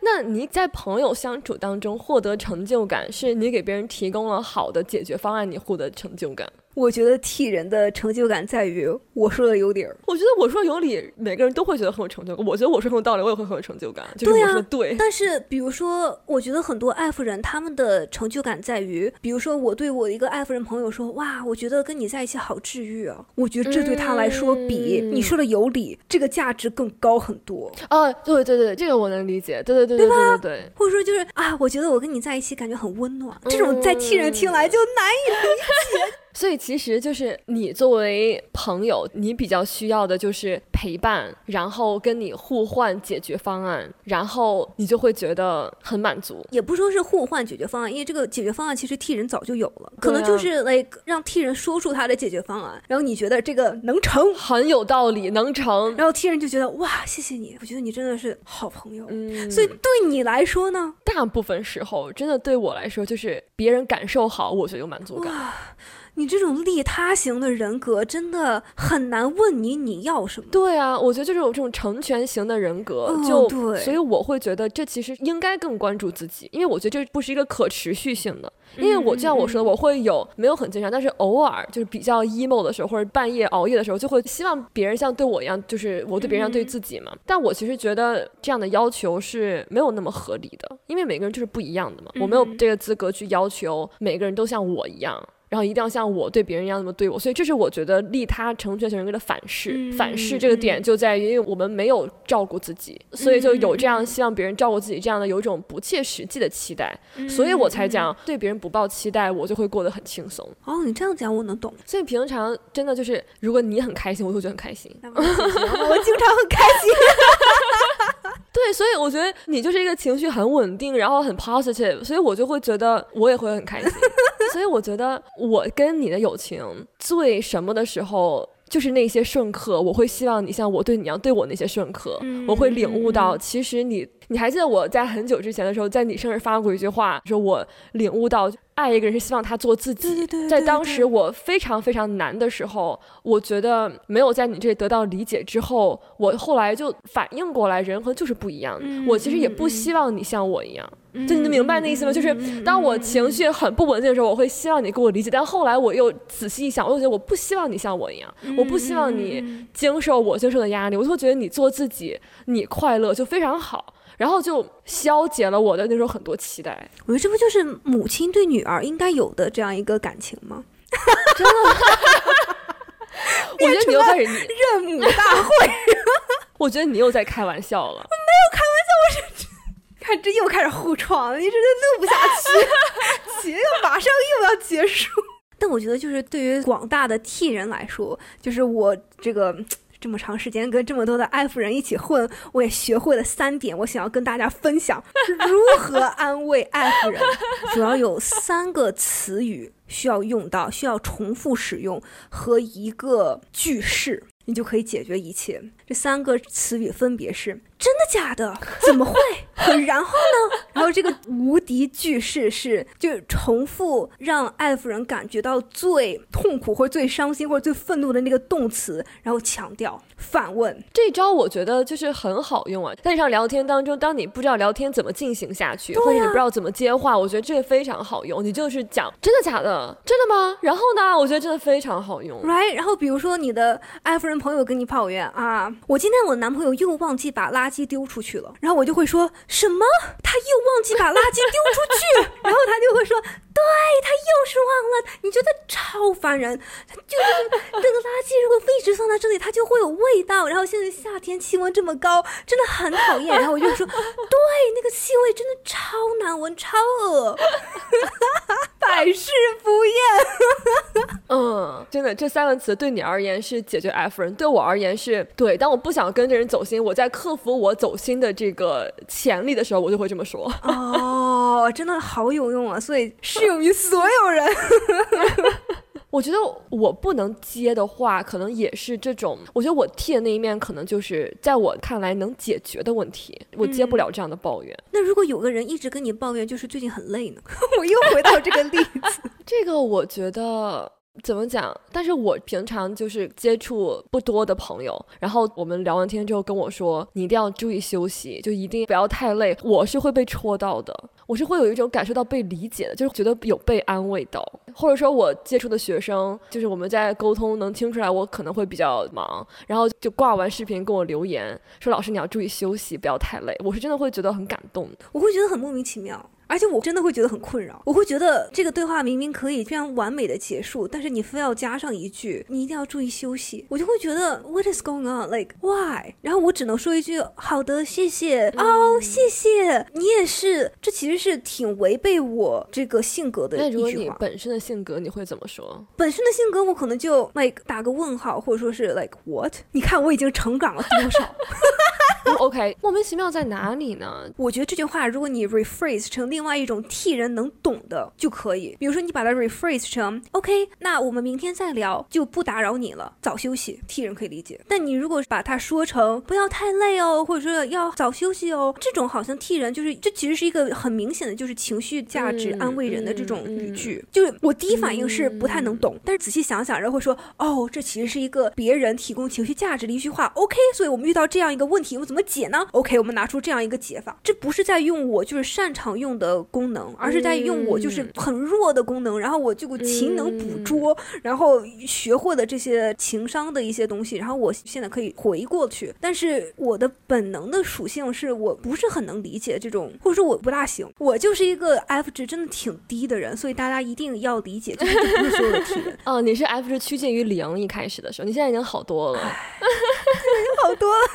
C: 那你在朋友相处当中获得成就感，是你给别人提供了好的解决方案，你获得成就感？
B: 我觉得替人的成就感在于我说的有理儿。
C: 我觉得我说有理，每个人都会觉得很有成就感。我觉得我说很有道理，我也会很有成就感。
B: 对
C: 呀，对。
B: 但是比如说，我觉得很多 F 人他们的成就感在于，比如说我对我一个 F 人朋友说：“哇，我觉得跟你在一起好治愈啊。”我觉得这对他来说比你说的有理这个价值更高很多。
C: 哦，对对对，这个我能理解。对对对对对对。
B: 或者说就是啊，我觉得我跟你在一起感觉很温暖，这种在替人听来就难以理解。
C: 所以其实就是你作为朋友，你比较需要的就是陪伴，然后跟你互换解决方案，然后你就会觉得很满足。
B: 也不说是互换解决方案，因为这个解决方案其实替人早就有了，可能就是来让替人说出他的解决方案，然后你觉得这个能成，
C: 很有道理，能成，
B: 然后替人就觉得哇，谢谢你，我觉得你真的是好朋友。嗯，所以对你来说呢，
C: 大部分时候真的对我来说就是别人感受好，我就有满足感。
B: 你这种利他型的人格真的很难问你你要什么。
C: 对啊，我觉得就是有这种成全型的人格，就所以我会觉得这其实应该更关注自己，因为我觉得这不是一个可持续性的。因为我就像我说的，我会有没有很经常，但是偶尔就是比较 emo 的时候，或者半夜熬夜的时候，就会希望别人像对我一样，就是我对别人像对自己嘛。但我其实觉得这样的要求是没有那么合理的，因为每个人就是不一样的嘛，我没有这个资格去要求每个人都像我一样。然后一定要像我对别人一样那么对我，所以这是我觉得利他成全型人格的反噬。反噬这个点就在于，因为我们没有照顾自己，所以就有这样希望别人照顾自己这样的有一种不切实际的期待，所以我才讲对别人不抱期待，我就会过得很轻松。
B: 哦，你这样讲我能懂。
C: 所以平常真的就是，如果你很开心，我就觉得很开心。
B: 我经常很开心。
C: 对，所以我觉得你就是一个情绪很稳定，然后很 positive，所以我就会觉得我也会很开心。所以我觉得我跟你的友情最什么的时候，就是那些瞬刻，我会希望你像我对你一样对我那些瞬刻，我会领悟到，其实你。你还记得我在很久之前的时候，在你生日发过一句话，说我领悟到爱一个人是希望他做自己。在当时我非常非常难的时候，我觉得没有在你这里得到理解之后，我后来就反应过来，人和就是不一样。我其实也不希望你像我一样，就你能明白那意思吗？就是当我情绪很不稳定的时候，我会希望你给我理解，但后来我又仔细一想，我又觉得我不希望你像我一样，我不希望你经受我经受的压力，我就会觉得你做自己，你快乐就非常好。然后就消解了我的那时候很多期待。
B: 我觉得这不就是母亲对女儿应该有的这样一个感情吗？
C: 真的，我觉得你又开始
B: 认母大会。
C: 我觉得你又在开玩笑了。
B: 看这又开始互创了，你真的录不下去，节目马上又要结束。但我觉得，就是对于广大的 T 人来说，就是我这个。这么长时间跟这么多的爱夫人一起混，我也学会了三点，我想要跟大家分享如何安慰爱夫人。主要有三个词语需要用到，需要重复使用和一个句式，你就可以解决一切。这三个词语分别是。真的假的？怎么会？然后呢？然后这个无敌句式是，就重复让爱夫人感觉到最痛苦或者最伤心或者最愤怒的那个动词，然后强调反问。
C: 这招我觉得就是很好用啊，在日常聊天当中，当你不知道聊天怎么进行下去，或者你不知道怎么接话，我觉得这个非常好用。你就是讲真的假的？真的吗？然后呢？我觉得真的非常好用。
B: Right？然后比如说你的爱夫人朋友跟你抱怨啊，我今天我男朋友又忘记把垃圾。丢出去了，然后我就会说什么？他又忘记把垃圾丢出去，然后他就会说，对他又是忘了。你觉得超烦人，他就是这个垃圾，如果一直放在这里，它就会有味道。然后现在夏天气温这么高，真的很讨厌。然后我就说，对，那个气味真的超难闻，超恶，百试不厌。
C: 嗯，真的，这三个词对你而言是解决 F 人，对我而言是对。当我不想跟这人走心，我在克服我走心的这个潜力的时候，我就会这么说。
B: 哦，真的好有用啊！所以适用于所有人。
C: 我觉得我不能接的话，可能也是这种。我觉得我替的那一面，可能就是在我看来能解决的问题。我接不了这样的抱怨。
B: 那如果有个人一直跟你抱怨，就是最近很累呢？我又回到这个例子。
C: 这个我觉得。怎么讲？但是我平常就是接触不多的朋友，然后我们聊完天之后跟我说，你一定要注意休息，就一定不要太累。我是会被戳到的，我是会有一种感受到被理解的，就是觉得有被安慰到。或者说我接触的学生，就是我们在沟通能听出来我可能会比较忙，然后就挂完视频跟我留言说，老师你要注意休息，不要太累。我是真的会觉得很感动，
B: 我会觉得很莫名其妙。而且我真的会觉得很困扰，我会觉得这个对话明明可以非常完美的结束，但是你非要加上一句“你一定要注意休息”，我就会觉得 What is going on? Like why? 然后我只能说一句“好的，谢谢哦，谢谢你也是”，这其实是挺违背我这个性格的一句话。
C: 那如果你本身的性格，你会怎么说？
B: 本身的性格，我可能就 like 打个问号，或者说是 like what？你看我已经成长了多少？
C: OK，莫名其妙在哪里呢？
B: 我觉得这句话，如果你 rephrase 成另外一种替人能懂的就可以。比如说，你把它 rephrase 成 OK，那我们明天再聊，就不打扰你了，早休息，替人可以理解。但你如果把它说成不要太累哦，或者说要早休息哦，这种好像替人就是这其实是一个很明显的就是情绪价值安慰人的这种语句。就是我第一反应是不太能懂，但是仔细想想，然后说哦，这其实是一个别人提供情绪价值的一句话。OK，所以我们遇到这样一个问题，我们怎么解呢？OK，我们拿出这样一个解法。这不是在用我就是擅长用的功能，而是在用我就是很弱的功能，然后我就勤能捕捉，然后学会的这些情商的一些东西，然后我现在可以回过去。但是我的本能的属性是我不是很能理解这种，或者说我不大行。我就是一个 F 值真的挺低的人，所以大家一定要理解，就是不是所有的体人。
C: 哦，你是 F 值趋近于零一开始的时候，你现在已经好多了。
B: 好多了，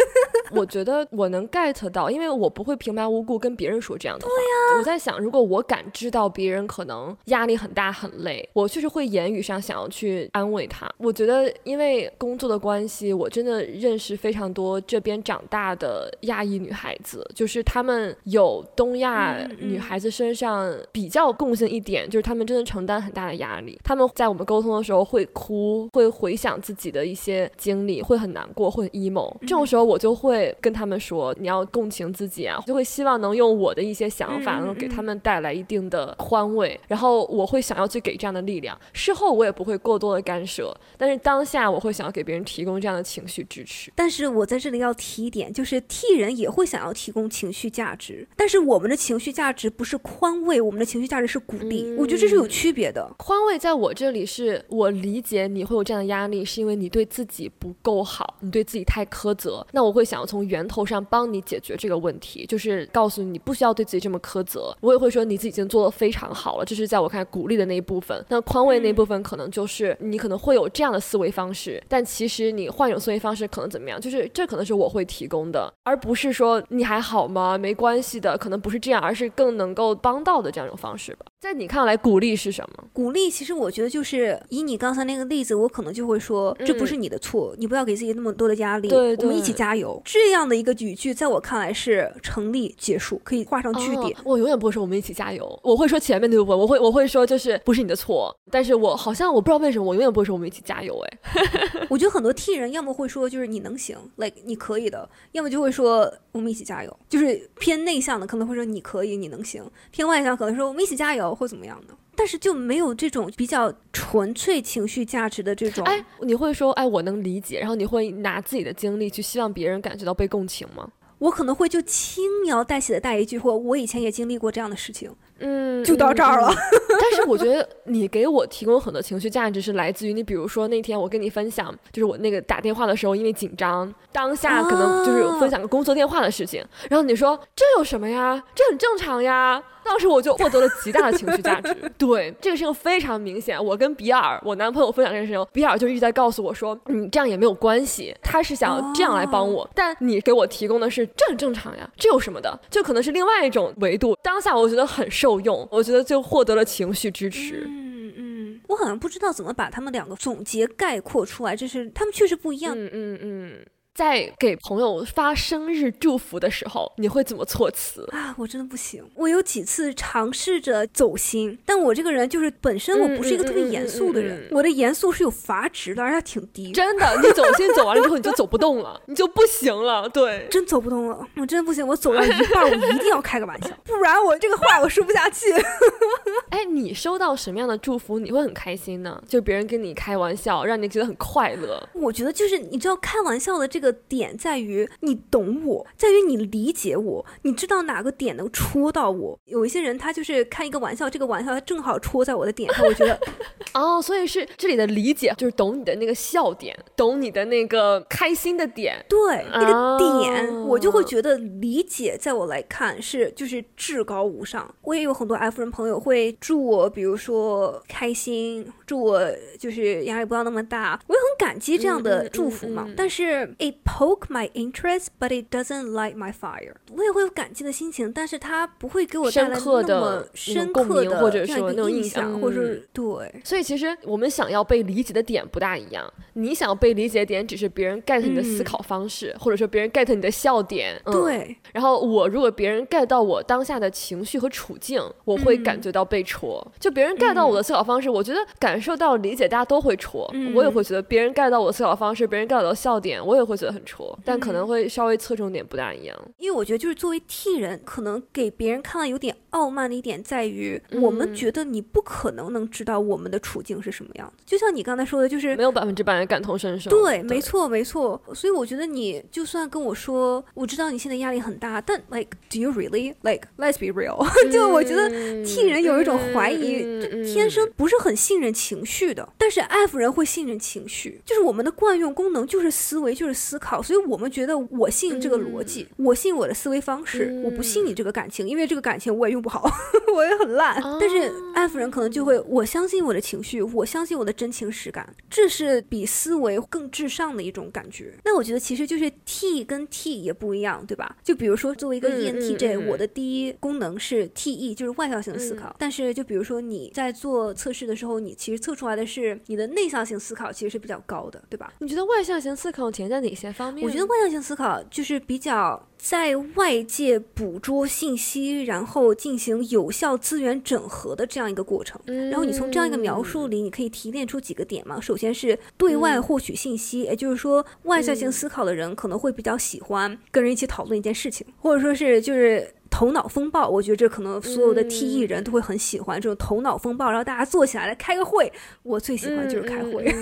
C: 我觉得我能 get 到，因为我不会平白无故跟别人说这样的话。
B: 对呀，
C: 我在想，如果我感知到别人可能压力很大很累，我确实会言语上想要去安慰他。我觉得，因为工作的关系，我真的认识非常多这边长大的亚裔女孩子，就是她们有东亚女孩子身上比较共性一点，就是她们真的承担很大的压力。她们在我们沟通的时候会哭，会回想自己的一些经历，会很难过，会 emo。这种时候，我就会跟他们说：“你要共情自己啊！”就会希望能用我的一些想法，能给他们带来一定的宽慰。然后我会想要去给这样的力量。事后我也不会过多的干涉，但是当下我会想要给别人提供这样的情绪支持。
B: 但是我在这里要提一点，就是替人也会想要提供情绪价值，但是我们的情绪价值不是宽慰，我们的情绪价值是鼓励。我觉得这是有区别的。
C: 宽慰在我这里是我理解你会有这样的压力，是因为你对自己不够好，你对自己太苛。苛责，那我会想要从源头上帮你解决这个问题，就是告诉你不需要对自己这么苛责。我也会说你自己已经做得非常好了，这是在我看鼓励的那一部分。那宽慰那部分可能就是你可能会有这样的思维方式，但其实你换一种思维方式可能怎么样？就是这可能是我会提供的，而不是说你还好吗？没关系的，可能不是这样，而是更能够帮到的这样一种方式吧。在你看来，鼓励是什么？
B: 鼓励其实我觉得就是以你刚才那个例子，我可能就会说这不是你的错，你不要给自己那么多的压力。
C: 对。
B: 我们一起加油，这样的一个语句，在我看来是成立、结束，可以画上句点。
C: 我永远不会说我们一起加油，我会说前面那部分，我会我会说就是不是你的错，但是我好像我不知道为什么，我永远不会说我们一起加油。哎，
B: 我觉得很多替人要么会说就是你能行，like 你可以的，要么就会说我们一起加油，就是偏内向的可能会说你可以，你能行；偏外向可能说我们一起加油或怎么样的。但是就没有这种比较纯粹情绪价值的这种。
C: 哎，你会说，哎，我能理解，然后你会拿自己的经历去希望别人感觉到被共情吗？
B: 我可能会就轻描淡写的带一句，或我以前也经历过这样的事情。
C: 嗯，
B: 就到这儿了。
C: 但是我觉得你给我提供很多情绪价值是来自于你，比如说那天我跟你分享，就是我那个打电话的时候，因为紧张，当下可能就是分享个工作电话的事情，然后你说这有什么呀？这很正常呀。当时我就获得了极大的情绪价值。对，这个事情非常明显。我跟比尔，我男朋友分享这件事情，比尔就一直在告诉我说，你这样也没有关系。他是想这样来帮我，但你给我提供的是这很正常呀，这有什么的？就可能是另外一种维度。当下我觉得很受用，我觉得就获得了情绪支持。
B: 嗯嗯，我好像不知道怎么把他们两个总结概括出来，就是他们确实不一样。
C: 嗯嗯嗯。在给朋友发生日祝福的时候，你会怎么措辞
B: 啊？我真的不行。我有几次尝试着走心，但我这个人就是本身我不是一个特别严肃的人，我的严肃是有阀值的，而且挺低。
C: 真的，你走心走完了之后，你就走不动了，你就不行了。对，
B: 真走不动了，我真的不行。我走到一半，我一定要开个玩笑，不然我这个话我说不下去。
C: 哎，你收到什么样的祝福你会很开心呢？就别人跟你开玩笑，让你觉得很快乐。
B: 我觉得就是你知道开玩笑的这个。个点在于你懂我，在于你理解我，你知道哪个点能戳到我。有一些人他就是开一个玩笑，这个玩笑他正好戳在我的点上，我觉得
C: 哦，所以是这里的理解就是懂你的那个笑点，懂你的那个开心的点。
B: 对，那个点我就会觉得理解，在我来看是就是至高无上。我也有很多 F 人朋友会祝我，比如说开心，祝我就是压力不要那么大，我也很感激这样的祝福嘛。但是 A it poke my interest, but it doesn't light my fire。我也会有感激的心情，但是它不会给我带来那么深刻
C: 的或者说
B: 那种
C: 印
B: 象，或者是对。
C: 所以其实我们想要被理解的点不大一样。你想要被理解的点只是别人 get 你的思考方式，或者说别人 get 你的笑点。
B: 对。
C: 然后我如果别人 get 到我当下的情绪和处境，我会感觉到被戳。就别人 get 到我的思考方式，我觉得感受到理解，大家都会戳。我也会觉得别人 get 到我的思考方式，别人 get 到笑点，我也会觉得很戳。但可能会稍微侧重点不大一样。
B: 因为我觉得就是作为 T 人，可能给别人看了有点傲慢的一点在于，我们觉得你不可能能知道我们的处境是什么样子。就像你刚才说的，就是
C: 没有百分之百的感同身受。
B: 对，没错，没错。所以我觉得你就算跟我说，我知道你现在压力很大，但 like do you really like let's be real？就我觉得 T 人有一种怀疑，天生不是很信任情绪的，但是 F 人会信任情绪，就是我们的惯用功能就是思维，就是思考，所以我们觉得我信这个逻辑，我信我的思维方式，我不信你这个感情，因为这个感情我也用不好，我也很烂。但是安抚人可能就会，我相信我的情绪，我相信我的真情实感，这是比思维更至上的一种感觉。那我觉得其实就是 T 跟 T 也不一样，对吧？就比如说作为一个 ENTJ，我的第一功能是 TE，就是外向型思考。但是就比如说你在做测试的时候，你其实测出来的是你的内向型思考其实是比较高的，对吧？
C: 你觉得外向型思考体现在哪些方面？
B: 我觉得外向性思考就是比较在外界捕捉信息，然后进行有效资源整合的这样一个过程。然后你从这样一个描述里，你可以提炼出几个点嘛？首先是对外获取信息，也就是说，外向性思考的人可能会比较喜欢跟人一起讨论一件事情，或者说是就是头脑风暴。我觉得这可能所有的 T E 人都会很喜欢这种头脑风暴，然后大家坐起来来开个会。我最喜欢就是开会。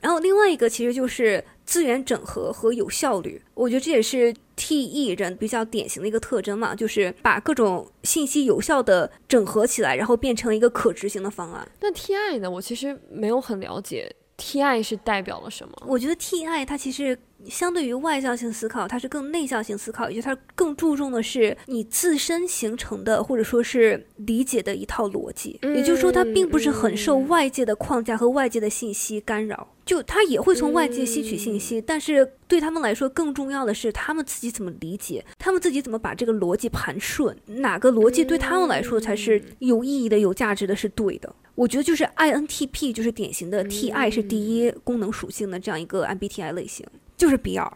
B: 然后另外一个其实就是资源整合和有效率，我觉得这也是 T E 人比较典型的一个特征嘛，就是把各种信息有效的整合起来，然后变成一个可执行的方案。
C: 那 T I 呢？我其实没有很了解 T I 是代表了什么。
B: 我觉得 T I 它其实。相对于外向性思考，它是更内向性思考，也就它更注重的是你自身形成的或者说是理解的一套逻辑。也就是说，它并不是很受外界的框架和外界的信息干扰，就他也会从外界吸取信息，但是对他们来说，更重要的是他们自己怎么理解，他们自己怎么把这个逻辑盘顺，哪个逻辑对他们来说才是有意义的、有价值的、是对的。我觉得就是 INTP 就是典型的 TI 是第一功能属性的这样一个 MBTI 类型。就是比尔，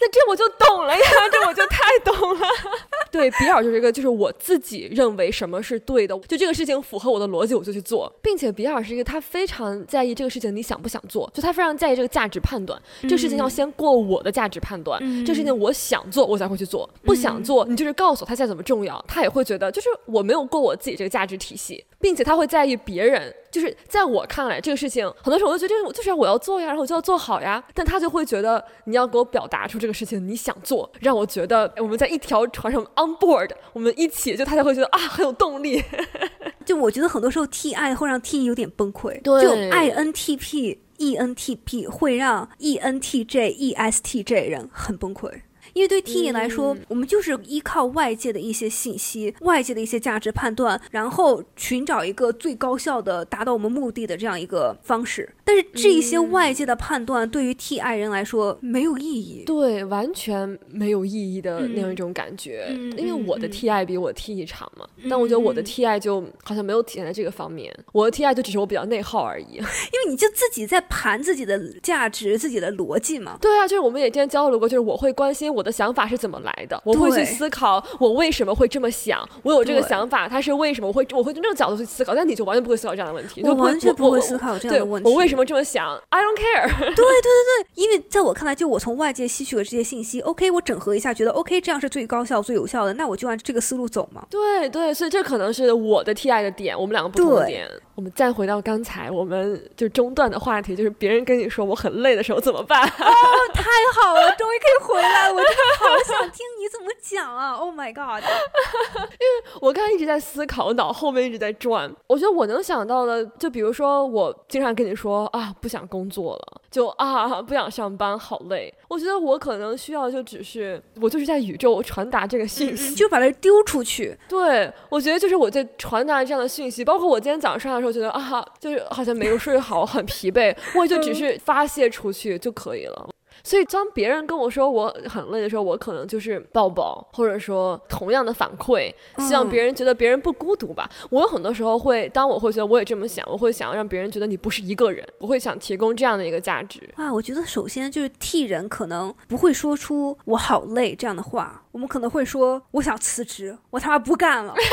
C: 那这我就懂了呀，这我就太懂了。对，比尔就是一个，就是我自己认为什么是对的，就这个事情符合我的逻辑，我就去做，并且比尔是一个他非常在意这个事情你想不想做，就他非常在意这个价值判断，这个事情要先过我的价值判断，这个事情我想做我才会去做，不想做你就是告诉我它再怎么重要，他也会觉得就是我没有过我自己这个价值体系，并且他会在意别人。就是在我看来，这个事情很多时候我就觉得，就是我要做呀，然后我就要做好呀。但他就会觉得你要给我表达出这个事情你想做，让我觉得我们在一条船上 on board，我们一起，就他才会觉得啊很有动力。
B: 就我觉得很多时候 T I 会让 T 有点崩溃，
C: 对，
B: 就 I N T P E N T P 会让 E N T J E S T J 人很崩溃。因为对 T 来说，我们就是依靠外界的一些信息、外界的一些价值判断，然后寻找一个最高效的达到我们目的的这样一个方式。但是这一些外界的判断对于 T I 人来说没有意义，
C: 对，完全没有意义的那样一种感觉。因为我的 T I 比我 T 长嘛，但我觉得我的 T I 就好像没有体现在这个方面。我的 T I 就只是我比较内耗而已。因
B: 为你就自己在盘自己的价值、自己的逻辑嘛。
C: 对啊，就是我们也之前交流过，就是我会关心我。我的想法是怎么来的？我会去思考我为什么会这么想。我有这个想法，它是为什么？我会我会从这个角度去思考。但你就完全不会思考这样的问题，
B: 我完全不会思考这样的问题。
C: 我为什么这么想？I don't care。
B: 对对对对，因为在我看来，就我从外界吸取了这些信息，OK，我整合一下，觉得 OK，这样是最高效、最有效的，那我就按这个思路走嘛。
C: 对对，所以这可能是我的 TI 的点，我们两个不同的点。我们再回到刚才我们就中断的话题，就是别人跟你说我很累的时候怎么办？哦，
B: 太好了，终于可以回来了，我好想听你怎么讲啊！Oh my god！
C: 因为我刚才一直在思考，脑后面一直在转。我觉得我能想到的，就比如说我经常跟你说啊，不想工作了，就啊不想上班，好累。我觉得我可能需要就只是我就是在宇宙传达这个信息，
B: 就把它丢出去。
C: 对，我觉得就是我在传达这样的讯息，包括我今天早上的。时候觉得啊，就是好像没有睡好，很疲惫，我就只是发泄出去就可以了。所以当别人跟我说我很累的时候，我可能就是抱抱，或者说同样的反馈，希望别人觉得别人不孤独吧。我有很多时候会，当我会觉得我也这么想，我会想要让别人觉得你不是一个人，我会想提供这样的一个价值。
B: 啊，我觉得首先就是替人可能不会说出我好累这样的话，我们可能会说我想辞职，我他妈不干了。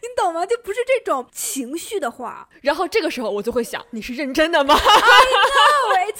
B: 你懂吗？就不是这种情绪的话。
C: 然后这个时候我就会想，你是认真的吗？I
B: know it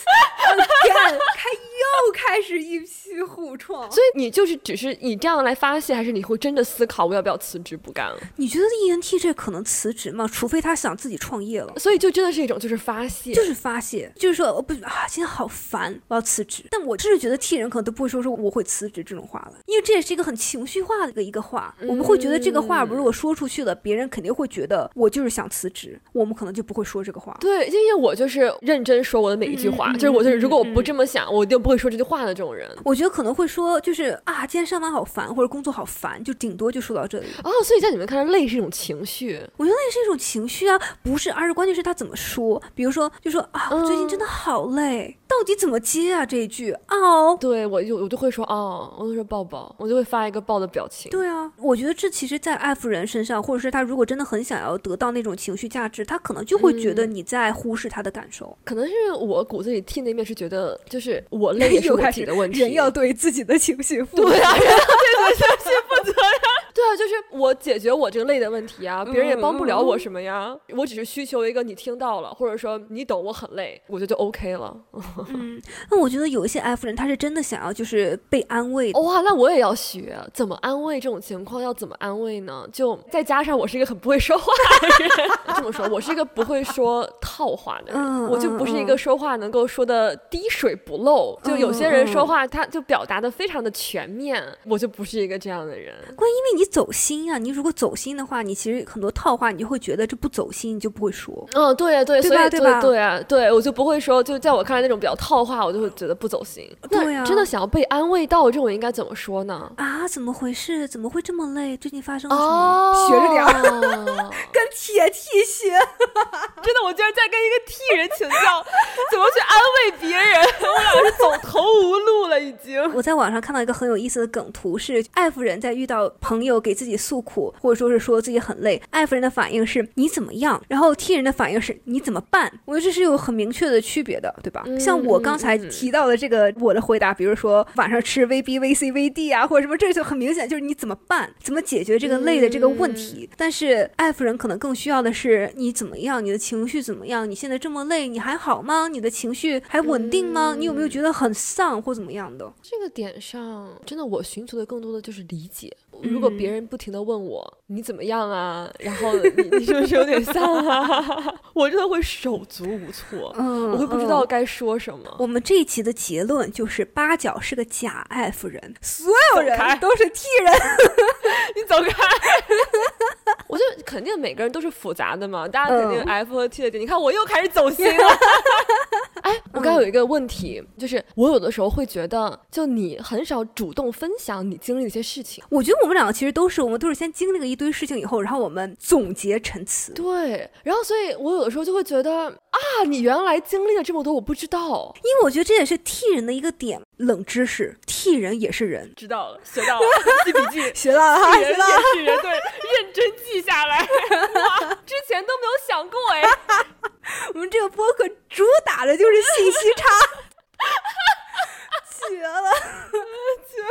B: again，开又开始一批互创。
C: 所以你就是只是以这样来发泄，还是你会真的思考我要不要辞职不干了？
B: 你觉得 ENTJ 可能辞职吗？除非他想自己创业了。
C: 所以就真的是一种就是发泄，
B: 就是发泄，就是说我不啊，今天好烦，我要辞职。但我真是觉得 T 人可能都不会说说我会辞职这种话了，因为这也是一个很情绪化的一个一个话。我们会觉得这个话如果说出去了，别人肯定会觉得我就是想辞职，我们可能就不会说这个话。
C: 对，因为我就是认真说我的每一句话，就是我就是如果我不这么想，我一定不会说这句话的这种人。
B: 我觉得可能会说就是啊，今天上班好烦，或者工作好烦，就顶多就说到这里。
C: 哦，所以在你们看来，累是一种情绪。
B: 我觉得累是一种情绪啊，不是，而是关键是他怎么说。比如说，就说啊，我最近真的好累，到底怎么接啊？这一句哦，
C: 对我就我就会说哦，我就说抱抱，我就会发一个抱的表情。
B: 对啊，我觉得这其实，在爱夫人身上，或者是他如果真的很想要得到那种情绪价值，他可能就会觉得你在忽视他的感受。
C: 可能是我骨子里替那面是觉得，就是我累也 是我己的问题。
B: 人要对自己的情绪负
C: 责。对啊，人要对自己的情绪负责呀。对啊，就是我解决我这个累的问题啊，别人也帮不了我什么呀。我只是需求一个你听到了，或者说你懂我很累，我觉得就 OK 了。
B: 嗯，那我觉得有一些 F 人，他是真的想要就是被安慰。
C: 哇，那我也要学怎么安慰这种情况，要怎么安慰呢？就再加上我是一个很不会说话的人，这么说，我是一个不会说套话的人，我就不是一个说话能够说的滴水不漏。就有些人说话，他就表达的非常的全面，我就不是一个这样的人。
B: 关因为你。走心啊！你如果走心的话，你其实很多套话，你就会觉得这不走心，你就不会说。
C: 嗯，对啊，对，
B: 对
C: 吧？
B: 对吧？
C: 对啊，对我就不会说。就在我看来，那种比较套话，我就会觉得不走心。
B: 对呀，
C: 真的想要被安慰到，这种应该怎么说呢？
B: 啊，怎么回事？怎么会这么累？最近发生了什么？学着点儿，跟铁 T 学。
C: 真的，我居然在跟一个 T 人请教 怎么去安慰别人，我俩是走投无路了，已经。
B: 我在网上看到一个很有意思的梗图，是爱夫人在遇到朋友。给自己诉苦，或者说是说自己很累，爱夫人的反应是你怎么样，然后 T 人的反应是你怎么办？我觉得这是有很明确的区别的，对吧？像我刚才提到的这个我的回答，比如说晚上吃 VB、VC、VD 啊，或者什么，这就很明显就是你怎么办，怎么解决这个累的这个问题。但是爱夫人可能更需要的是你怎么样，你的情绪怎么样？你现在这么累，你还好吗？你的情绪还稳定吗？你有没有觉得很丧或怎么样的？
C: 这个点上，真的我寻求的更多的就是理解。如果别人不停的问我你怎么样啊，然后你你是不是有点丧啊？我真的会手足无措，嗯我会不知道该说什么。
B: 我们这一期的结论就是八角是个假 F 人，所有人都是 T 人。
C: 你走开！我就肯定每个人都是复杂的嘛，大家肯定 F 和 T 的点。你看我又开始走心了。哎，我刚有一个问题，就是我有的时候会觉得，就你很少主动分享你经历的一些事情。
B: 我觉得我们两个其实都是，我们都是先经历了一堆事情以后，然后我们总结陈词。
C: 对，然后所以我有的时候就会觉得啊，你原来经历了这么多，我不知道。
B: 因为我觉得这也是替人的一个点，冷知识替人也是人。
C: 知道了，学到了，记笔记，
B: 学到了，
C: 替人了，也是人，对，认真记下来。哇，之前都没有想过哎。
B: 我们这个播客主打的就是信息差，绝了，
C: 绝，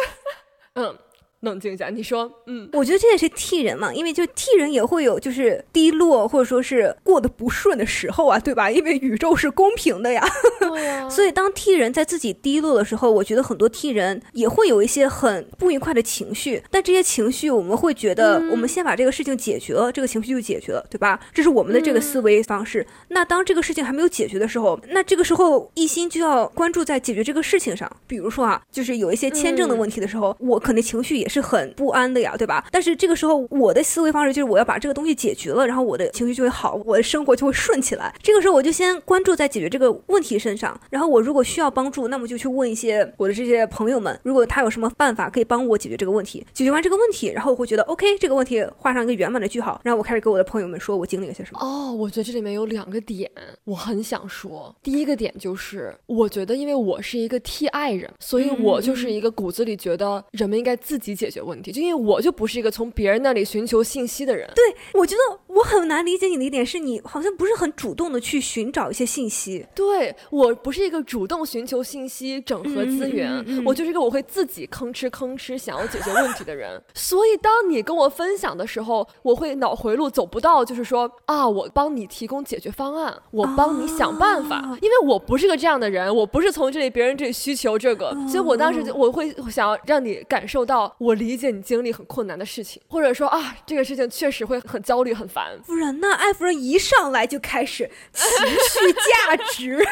C: 嗯。冷静一下，你说，嗯，
B: 我觉得这也是替人嘛，因为就替人也会有就是低落或者说是过得不顺的时候啊，对吧？因为宇宙是公平的呀，
C: 对呀。
B: 所以当替人在自己低落的时候，我觉得很多替人也会有一些很不愉快的情绪，但这些情绪我们会觉得，我们先把这个事情解决了，这个情绪就解决了，对吧？这是我们的这个思维方式。那当这个事情还没有解决的时候，那这个时候一心就要关注在解决这个事情上。比如说啊，就是有一些签证的问题的时候，我可能情绪也。是很不安的呀，对吧？但是这个时候我的思维方式就是我要把这个东西解决了，然后我的情绪就会好，我的生活就会顺起来。这个时候我就先关注在解决这个问题身上，然后我如果需要帮助，那么就去问一些我的这些朋友们，如果他有什么办法可以帮我解决这个问题，解决完这个问题，然后我会觉得 OK，这个问题画上一个圆满的句号，然后我开始给我的朋友们说我经历了些什么。
C: 哦，我觉得这里面有两个点，我很想说。第一个点就是，我觉得因为我是一个 T I 人，所以我就是一个骨子里觉得人们应该自己解决问题，就因为我就不是一个从别人那里寻求信息的人。
B: 对，我觉得我很难理解你的一点是你好像不是很主动的去寻找一些信息。
C: 对我不是一个主动寻求信息、整合资源，我就是一个我会自己吭哧吭哧想要解决问题的人。所以当你跟我分享的时候，我会脑回路走不到，就是说啊，我帮你提供解决方案，我帮你想办法，因为我不是个这样的人，我不是从这里别人这里需求这个，所以我当时就我会想要让你感受到我我理解你经历很困难的事情，或者说啊，这个事情确实会很焦虑很烦。
B: 夫人呢艾夫人一上来就开始 情绪价值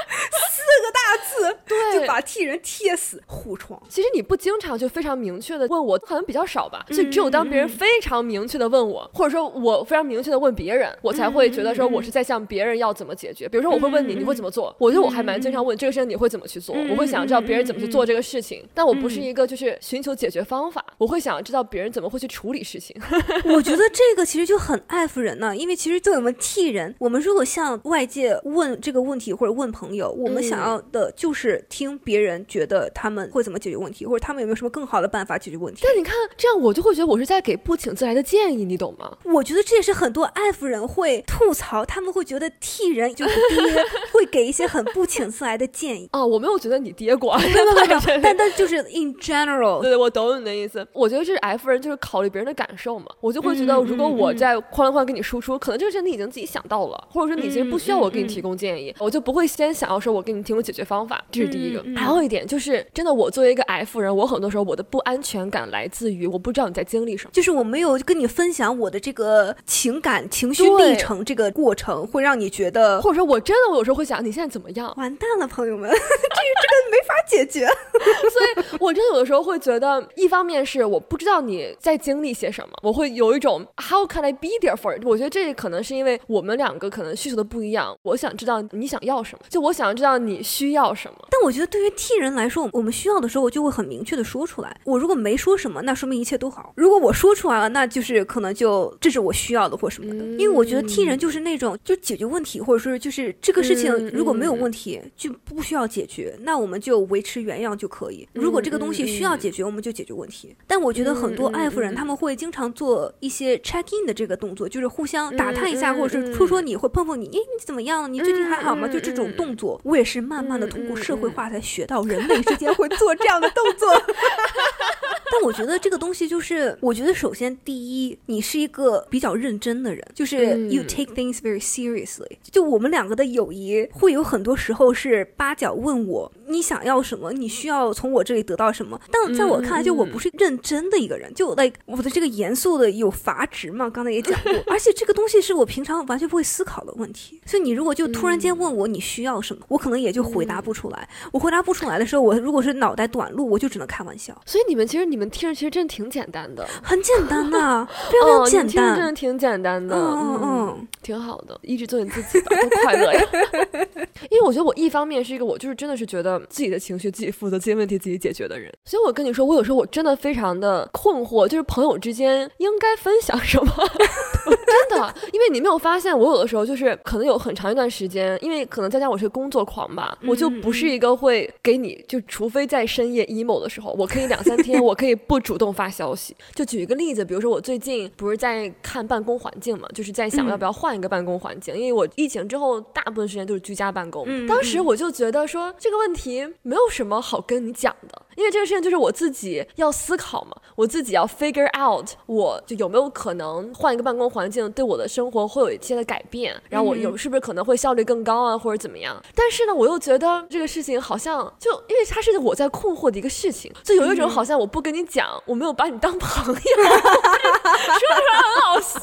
B: 四个大字，
C: 对，
B: 就把替人贴死护窗。
C: 其实你不经常就非常明确的问我，好像比较少吧，就只有当别人非常明确的问我，或者说我非常明确的问别人，我才会觉得说我是在向别人要怎么解决。比如说我会问你，你会怎么做？我觉得我还蛮经常问这个事情你会怎么去做，我会想知道别人怎么去做这个事情，但我不是一个就是寻求解决方法，我会想知道别人怎么会去处理事情。
B: 我觉得这个其实就很爱夫人呢，因为其实对我们替人，我们如果向外界问这个问题或者问朋友，我们想要的就是听别人觉得他们会怎么解决问题，或者他们有没有什么更好的办法解决问题。
C: 但你看这样，我就会觉得我是在给不请自来的建议，你懂吗？
B: 我觉得这也是很多爱夫人会吐槽，他们会觉得替人就是 爹会给一些很不请自来的建议。
C: 哦，我没有觉得你爹管
B: 但但就是 in general，
C: 对，我懂你的意思。我觉得这是 F 人就是考虑别人的感受嘛，我就会觉得如果我在哐啷哐给你输出，可能这个事情你已经自己想到了，或者说你其实不需要我给你提供建议，我就不会先想要说我给你提供解决方法。这是第一个。还有一点就是，真的，我作为一个 F 人，我很多时候我的不安全感来自于我不知道你在经历什么，
B: 就是我没有跟你分享我的这个情感情绪历程，这个过程会让你觉得，
C: 或者说我真的我有时候会想你现在怎么样？
B: 完蛋了，朋友们，这个这个没法解决。
C: 所以我真的有的时候会觉得，一方面是我不知道你在经历些什么，我会有一种 How can I be there for？我觉得这可能是因为我们两个可能需求的不一样。我想知道你想要什么，就我想知道你需要什么。
B: 但我觉得对于替人来说，我们需要的时候，我就会很明确的说出来。我如果没说什么，那说明一切都好；如果我说出来了，那就是可能就这是我需要的或什么的。因为我觉得替人就是那种就解决问题，或者说就是这个事情如果没有问题就不需要解决，那我们就维持原样就可以。如果这个东西需要解决，我们就解决问题。但我觉得很多爱夫人他们会经常做一些 check in 的这个动作，就是互相打探一下，或者是说说你或碰碰你，哎，你怎么样？你最近还好吗？就这种动作，我也是慢慢的通过社会化才学到人类之间会做这样的动作。但我觉得这个东西就是，我觉得首先第一，你是一个比较认真的人，就是 you take things very seriously。就我们两个的友谊会有很多时候是八角问我你想要什么，你需要从我这里得到什么。但在我看来，就我不是认真的一个人，就 like 我的这个严肃的有阀值嘛，刚才也讲过。而且这个东西是我平常完全不会思考的问题，所以你如果就突然间问我你需要什么，我可能也就回答不出来。我回答不出来的时候，我如果是脑袋短路，我就只能开玩笑。
C: 所以你们其实你们。听着其实真的挺简单的，
B: 很简单的，非常简单，
C: 真的挺简单的，
B: 嗯嗯，
C: 挺好的，一直做你自己吧，多快乐呀！因为我觉得我一方面是一个我就是真的是觉得自己的情绪自己负责，这些问题自己解决的人，所以我跟你说，我有时候我真的非常的困惑，就是朋友之间应该分享什么？真的，因为你没有发现，我有的时候就是可能有很长一段时间，因为可能再加上我是工作狂吧，我就不是一个会给你就除非在深夜 emo 的时候，我可以两三天，我可以。不主动发消息，就举一个例子，比如说我最近不是在看办公环境嘛，就是在想要不要换一个办公环境，因为我疫情之后大部分时间都是居家办公。当时我就觉得说这个问题没有什么好跟你讲的，因为这个事情就是我自己要思考嘛，我自己要 figure out，我就有没有可能换一个办公环境对我的生活会有一些的改变，然后我有是不是可能会效率更高啊，或者怎么样？但是呢，我又觉得这个事情好像就因为它是我在困惑的一个事情，就有一种好像我不跟你讲。我没有把你当朋友，说出来很好笑。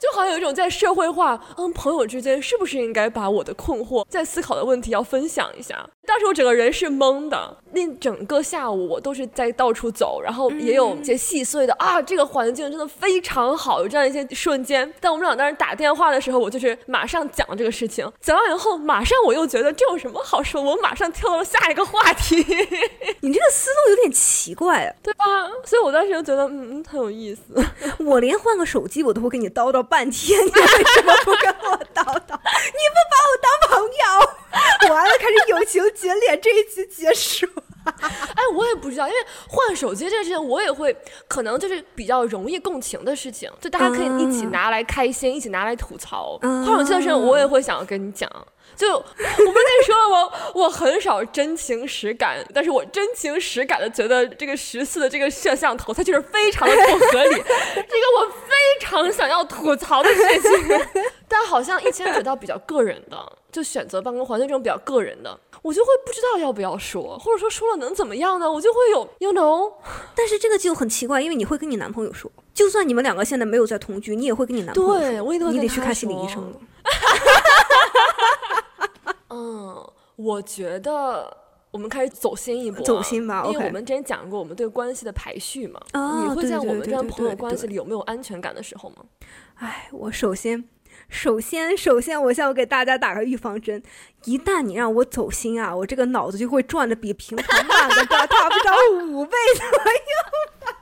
C: 就好像有一种在社会化，嗯，朋友之间是不是应该把我的困惑、在思考的问题要分享一下？当时我整个人是懵的，那整个下午我都是在到处走，然后也有一些细碎的啊，这个环境真的非常好，有这样一些瞬间。但我们俩当时打电话的时候，我就是马上讲了这个事情，讲完以后，马上我又觉得这有什么好说，我马上跳到了下一个话题。
B: 你这个思路有点奇怪，
C: 对吧？所以我当时就觉得，嗯，很有意思。
B: 我连换个手机我都会跟你叨叨半天，你为什么不跟我叨叨？你不把我当朋友？完了，开始友情决裂，这一集结束。
C: 哎，我也不知道，因为换手机这件事情，我也会可能就是比较容易共情的事情，就大家可以一起拿来开心，一起拿来吐槽。换手机的事情，我也会想要跟你讲。就我不是跟你说了吗？我很少真情实感，但是我真情实感的觉得这个十四的这个摄像头，它就是非常的不合理，这个我非常想要吐槽的事情。但好像一牵扯到比较个人的，就选择办公环境这种比较个人的，我就会不知道要不要说，或者说说了能怎么样呢？我就会有，you know。
B: 但是这个就很奇怪，因为你会跟你男朋友说，就算你们两个现在没有在同居，你也会跟你男朋友
C: 对，我也
B: 你得去看心理医生了。
C: 嗯，我觉得我们开始走心一波，
B: 走心吧，
C: 因为我们之前讲过我们对关系的排序嘛。你会在我们这样朋友关系里有没有安全感的时候吗？
B: 哎，我首先，首先，首先，我先我给大家打个预防针，一旦你让我走心啊，我这个脑子就会转的比平常慢个差不多五倍左右，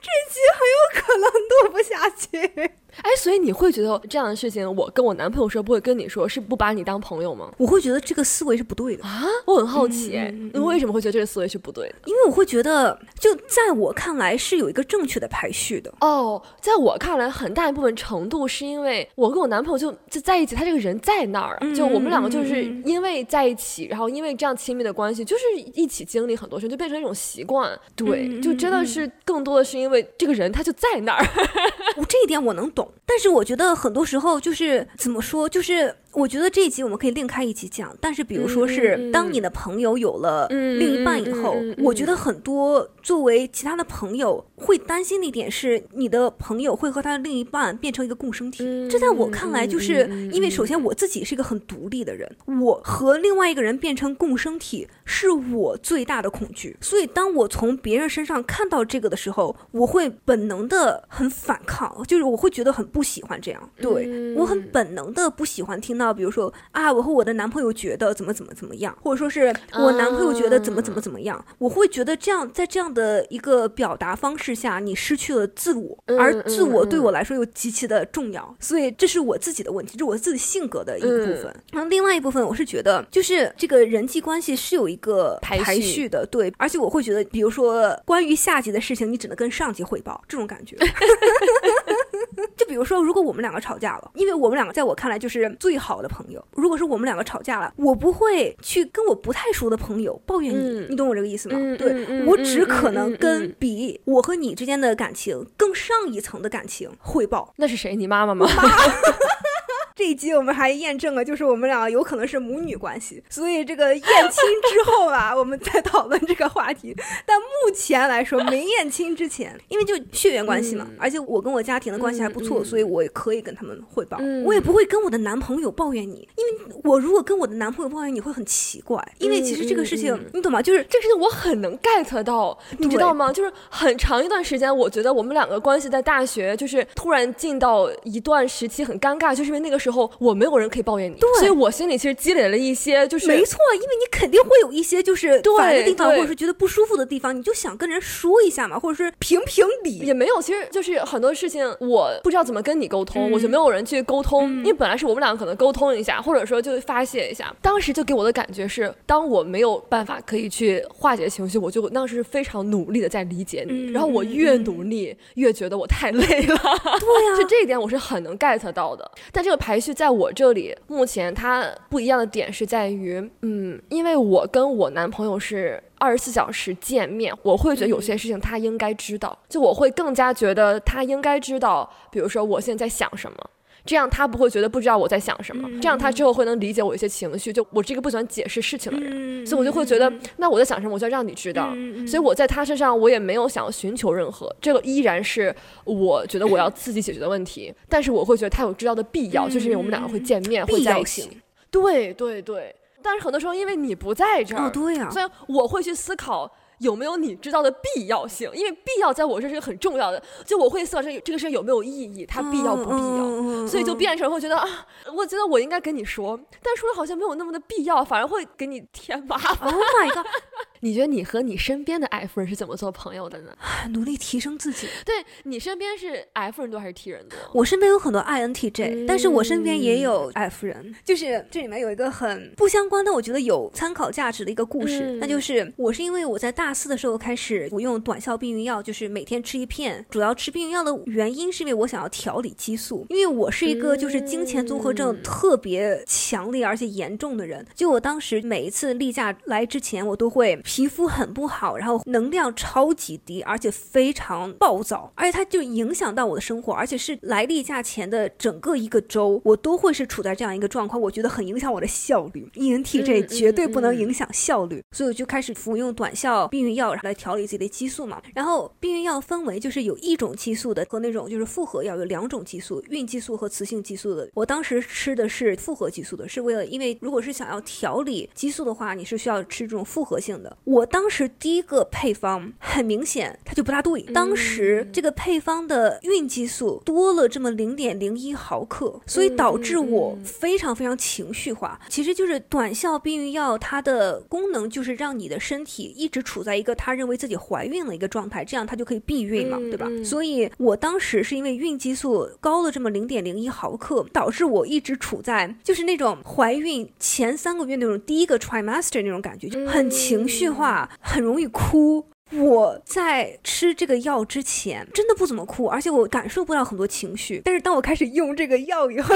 B: 这期很有可能录不下去。
C: 哎，所以你会觉得这样的事情，我跟我男朋友说不会跟你说，是不把你当朋友吗？
B: 我会觉得这个思维是不对的
C: 啊！我很好奇，你为什么会觉得这个思维是不对的？
B: 因为我会觉得，就在我看来是有一个正确的排序的。
C: 哦，在我看来，很大一部分程度是因为我跟我男朋友就就在一起，他这个人在那儿，就我们两个就是因为在一起，然后因为这样亲密的关系，就是一起经历很多事，就变成一种习惯。对，就真的是更多的是因为这个人他就在那儿。
B: 我这一点我能懂。但是我觉得很多时候就是怎么说，就是。我觉得这一集我们可以另开一集讲，但是比如说是当你的朋友有了另一半以后，我觉得很多作为其他的朋友会担心的一点是，你的朋友会和他的另一半变成一个共生体。这在我看来，就是因为首先我自己是一个很独立的人，我和另外一个人变成共生体是我最大的恐惧。所以当我从别人身上看到这个的时候，我会本能的很反抗，就是我会觉得很不喜欢这样。对我很本能的不喜欢听到。比如说啊，我和我的男朋友觉得怎么怎么怎么样，或者说是我男朋友觉得怎么怎么怎么样，我会觉得这样在这样的一个表达方式下，你失去了自我，而自我对我来说又极其的重要，所以这是我自己的问题，这是我自己性格的一部分。然后另外一部分，我是觉得就是这个人际关系是有一个排序的，对，而且我会觉得，比如说关于下级的事情，你只能跟上级汇报，这种感觉。就比如说，如果我们两个吵架了，因为我们两个在我看来就是最好的朋友。如果是我们两个吵架了，我不会去跟我不太熟的朋友抱怨你，你懂我这个意思吗？对我只可能跟比我和你之间的感情更上一层的感情汇报。
C: 那是谁？你妈妈吗？
B: 这一集我们还验证了，就是我们俩有可能是母女关系，所以这个验亲之后啊，我们再讨论这个话题。但目前来说，没验亲之前，因为就血缘关系嘛，而且我跟我家庭的关系还不错，所以我也可以跟他们汇报。我也不会跟我的男朋友抱怨你，因为我如果跟我的男朋友抱怨，你会很奇怪。因为其实这个事情，你懂吗？就是
C: 这个事情我很能 get 到，你知道吗？就是很长一段时间，我觉得我们两个关系在大学就是突然进到一段时期很尴尬，就是因为那个。时候我没有人可以抱怨你，所以我心里其实积累了一些，就是
B: 没错，因为你肯定会有一些就是烦的地方，或者是觉得不舒服的地方，你就想跟人说一下嘛，或者是评评理，
C: 也没有，其实就是很多事情我不知道怎么跟你沟通，我就没有人去沟通，因为本来是我们两个可能沟通一下，或者说就发泄一下，当时就给我的感觉是，当我没有办法可以去化解情绪，我就当时非常努力的在理解你，然后我越努力越觉得我太累了，
B: 对呀，
C: 就这一点我是很能 get 到的，但这个排。排序在我这里，目前它不一样的点是在于，嗯，因为我跟我男朋友是二十四小时见面，我会觉得有些事情他应该知道，就我会更加觉得他应该知道，比如说我现在在想什么。这样他不会觉得不知道我在想什么，这样他之后会能理解我一些情绪。就我这个不喜欢解释事情的人，所以我就会觉得，那我在想什么，我就要让你知道。所以我在他身上，我也没有想要寻求任何，这个依然是我觉得我要自己解决的问题。但是我会觉得他有知道的必要，就是因为我们两个会见面，会在一起。对对对。但是很多时候，因为你不在这儿，
B: 对呀，
C: 所以我会去思考。有没有你知道的必要性？因为必要在我这是个很重要的，就我会思考这这个事情有没有意义，它必要不必要，所以就变成会觉得啊，我觉得我应该跟你说，但说了好像没有那么的必要，反而会给你添麻烦。
B: Oh my god！
C: 你觉得你和你身边的 F 人是怎么做朋友的呢？
B: 努力提升自己。
C: 对你身边是 F 人多还是 T 人多？
B: 我身边有很多 INTJ，但是我身边也有 F 人。就是这里面有一个很不相关，但我觉得有参考价值的一个故事，那就是我是因为我在大四的时候开始服用短效避孕药，就是每天吃一片。主要吃避孕药的原因是因为我想要调理激素，因为我是一个就是经前综合症特别强烈而且严重的人。就我当时每一次例假来之前，我都会。皮肤很不好，然后能量超级低，而且非常暴躁，而且它就影响到我的生活，而且是来例假前的整个一个周，我都会是处在这样一个状况，我觉得很影响我的效率。ENTJ 绝对不能影响效率，所以我就开始服用短效避孕药来调理自己的激素嘛。然后避孕药分为就是有一种激素的和那种就是复合药，有两种激素，孕激素和雌性激素的。我当时吃的是复合激素的，是为了因为如果是想要调理激素的话，你是需要吃这种复合性的。我当时第一个配方很明显，它就不大对。当时这个配方的孕激素多了这么零点零一毫克，所以导致我非常非常情绪化。其实就是短效避孕药，它的功能就是让你的身体一直处在一个他认为自己怀孕的一个状态，这样它就可以避孕嘛，对吧？所以我当时是因为孕激素高了这么零点零一毫克，导致我一直处在就是那种怀孕前三个月那种第一个 trimester 那种感觉，就很情绪句话。很容易哭。我在吃这个药之前真的不怎么哭，而且我感受不到很多情绪。但是当我开始用这个药以后，